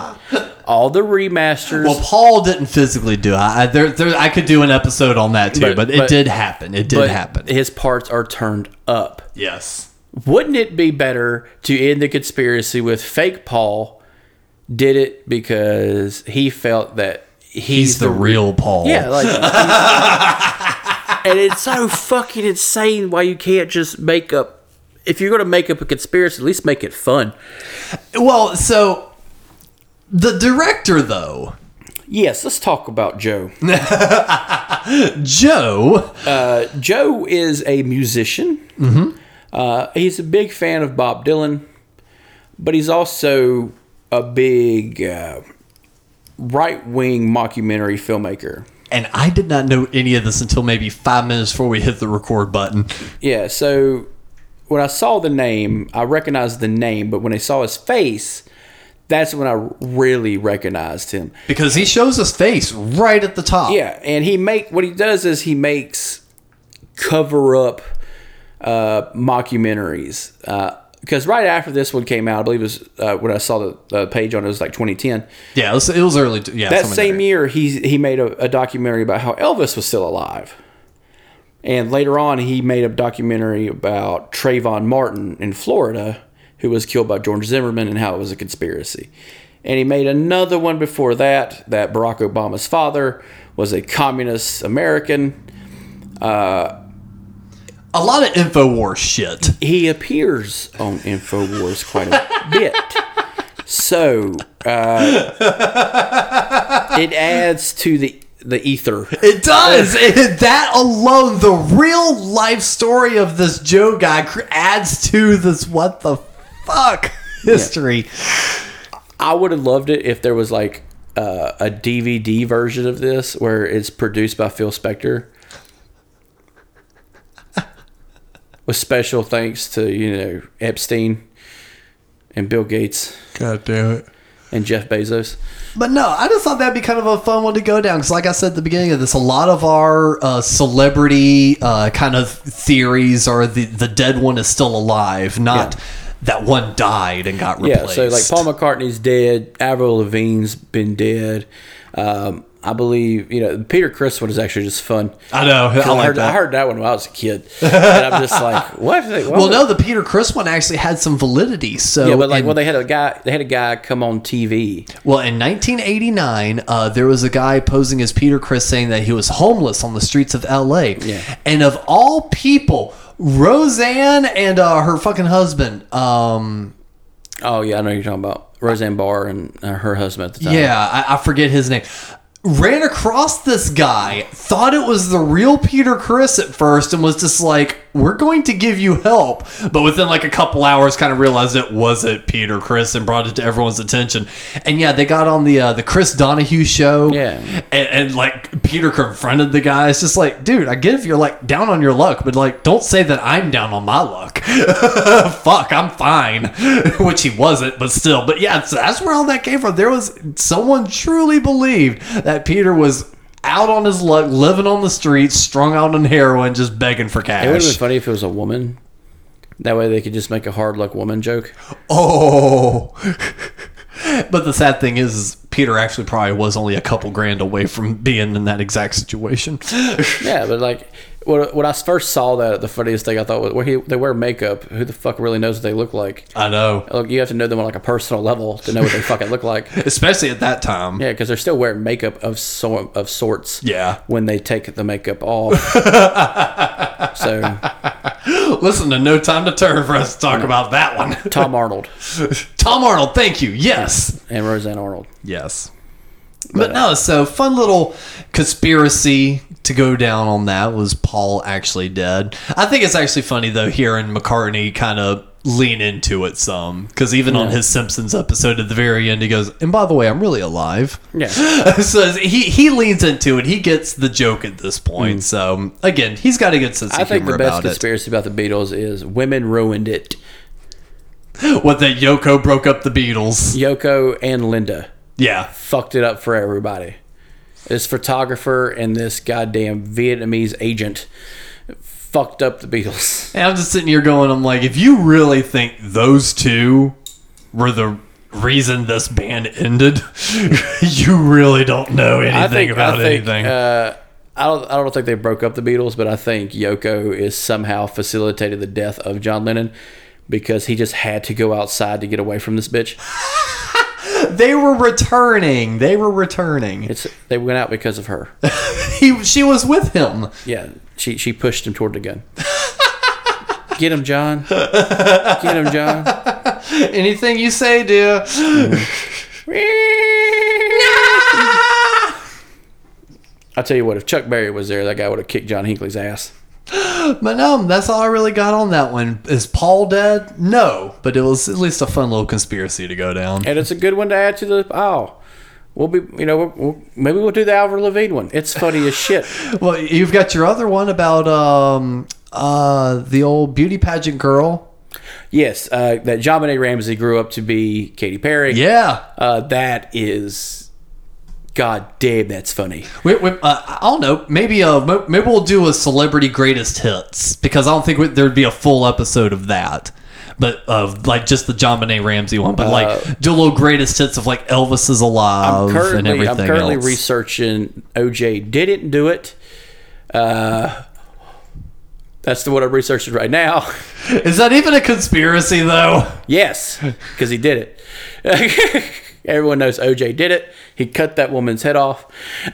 All the remasters. Well, Paul didn't physically do it. I, there, there, I could do an episode on that too, but, But- it but- did happen. It did happen. His parts are turned up. yes. Wouldn't it be better to end the conspiracy with fake Paul did it because he felt that he's, He's the real Paul. Yeah, like, and it's so fucking insane why you can't just make up. If you're going to make up a conspiracy, at least make it fun. Well, so the director, though, Yes, let's talk about Joe. Joe, Joe is a musician. Mm-hmm. Uh, he's a big fan of Bob Dylan, but he's also a big uh, right wing mockumentary filmmaker. and I did not know any of this until maybe five minutes before we hit the record button. Yeah, so when I saw the name, I recognized the name, but when I saw his face, that's when I really recognized him. Because he shows his face right at the top. Yeah, and he make what he does is he makes cover up uh, mockumentaries. Because right after this one came out, I believe it was uh, when I saw the uh, page on it, it was like 2010. Yeah, it was, it was early. Yeah, That same there. year, he he made a, a documentary about how Elvis was still alive. And later on, he made a documentary about Trayvon Martin in Florida, who was killed by George Zimmerman, and how it was a conspiracy. And he made another one before that, that Barack Obama's father was a communist American. A lot of Infowars shit. He appears on InfoWars quite a bit. So uh, it adds to the the ether. It does. It- that alone, the real life story of this Joe guy cr- adds to this what the fuck history. I would have loved it if there was like uh, a DVD version of this where it's produced by Phil Spector. With special thanks to, you know, Epstein and Bill Gates God damn it. and Jeff Bezos. But no, I just thought that'd be kind of a fun one to go down because, like I said at the beginning of this, a lot of our uh, celebrity uh, kind of theories are the the dead one is still alive, not Yeah. that one died and got replaced. Yeah, replaced. so like Paul McCartney's dead, Avril Lavigne's been dead. Um, I believe you know Peter Criss one is actually just fun. I know. I like heard, that. I heard that one when I was a kid, and I'm just like, what? Well, no, the Peter Criss one actually had some validity. So, yeah, but like, well, they had a guy, they had a guy come on TV. Well, in 1989, uh, there was a guy posing as Peter Criss saying that he was homeless on the streets of LA. Yeah. And of all people, Roseanne and uh, her fucking husband, um, Oh yeah, I know who you're talking about Roseanne Barr and uh, her husband at the time. yeah, I, I forget his name, ran across this guy, thought it was the real Peter Criss at first, and was just like, we're going to give you help. But within like a couple hours, kind of realized it wasn't Peter Criss and brought it to everyone's attention. And yeah, they got on the uh, the Chris Donahue show. Yeah. and, and like Peter confronted the guy. It's just like, dude, I get if you're like down on your luck, but like, don't say that I'm down on my luck. Fuck, I'm fine, which he wasn't, but still. But yeah, that's where all that came from. There was someone truly believed that Peter was out on his luck, living on the streets, strung out on heroin, just begging for cash. It would have been funny if it was a woman. That way they could just make a hard luck woman joke. Oh. But the sad thing is, is, Peter actually probably was only a couple grand away from being in that exact situation. Yeah, but like when, when I first saw that, the funniest thing I thought was, well, he, they wear makeup. Who the fuck really knows what they look like? I know. Like you have to know them on like a personal level to know what they fucking look like. Especially at that time. Yeah, because they're still wearing makeup of so of sorts. Yeah. When they take the makeup off. so Listen to No Time to Turn for us to talk about that one. Tom Arnold Tom Arnold, thank you. Yes. and Roseanne Arnold. Yes. But no, uh, so fun little conspiracy to go down on that was Paul actually dead. I think it's actually funny though hearing McCartney kind of lean into it some because even on his Simpsons episode at the very end he goes, "And by the way, I'm really alive." Yeah. so he he leans into it. He gets the joke at this point. Mm. So again, he's got a good sense of I think humor the best about it. conspiracy about the Beatles is women ruined it. What that Yoko broke up the Beatles. Yoko and Linda Yeah. fucked it up for everybody. This photographer and this goddamn Vietnamese agent fucked up the Beatles. And I'm just sitting here going, I'm like, if you really think those two were the reason this band ended, you really don't know anything about anything. Uh, I don't. I don't think they broke up the Beatles, but I think Yoko is somehow facilitated the death of John Lennon because he just had to go outside to get away from this bitch. they were returning. They were returning. It's they went out because of her. He, she was with him. Yeah, she she pushed him toward the gun. Get him, John. Get him, John. Anything you say, dear. I'll tell you what, if Chuck Berry was there, that guy would have kicked John Hinckley's ass. But no, that's all I really got on that one. Is Paul dead? No, but it was at least a fun little conspiracy to go down. And it's a good one to add to the pile. We'll be, you know, we'll, maybe we'll do the Avril Lavigne one. It's funny as shit. Well, you've got your other one about um uh the old beauty pageant girl. Yes, uh, that Benet Ramsey grew up to be Katy Perry. Yeah. Uh, that is, god damn, that's funny. We, we, uh, I don't know. Maybe uh, maybe we'll do a celebrity greatest hits because I don't think we, there'd be a full episode of that. But of like just the JonBenét Ramsey one, but like do a little greatest hits of like Elvis is alive I'm currently, and everything I'm currently else. researching OJ didn't do it. Uh, that's the one I'm researching right now. is that even a conspiracy though? Yes, because he did it. Everyone knows OJ did it. He cut that woman's head off.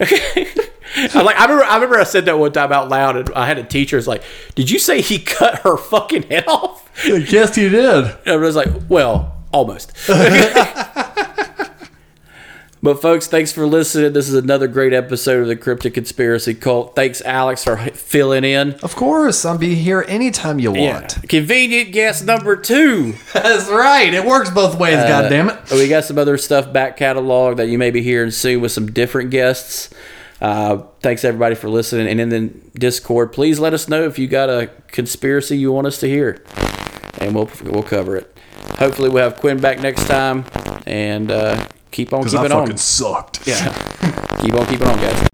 I like. I remember. I remember. I said that one time out loud, and I had a teacher. was like, "Did you say he cut her fucking head off?" yes, he did. And I was like, "Well, almost." But folks, thanks for listening. This is another great episode of the Cryptic Conspiracy Cult. Thanks, Alex, for filling in. Of course, I'll be here anytime you Yeah. want. Convenient guest number two. That's right. It works both ways. God damn it. We got some other stuff back catalog that you may be hearing soon with some different guests. Uh, thanks everybody for listening. And in the Discord, please let us know if you got a conspiracy you want us to hear, and we'll we'll cover it. Hopefully, we'll have Quinn back next time, and uh, keep on keeping on. sucked. Yeah, keep on keeping on, guys.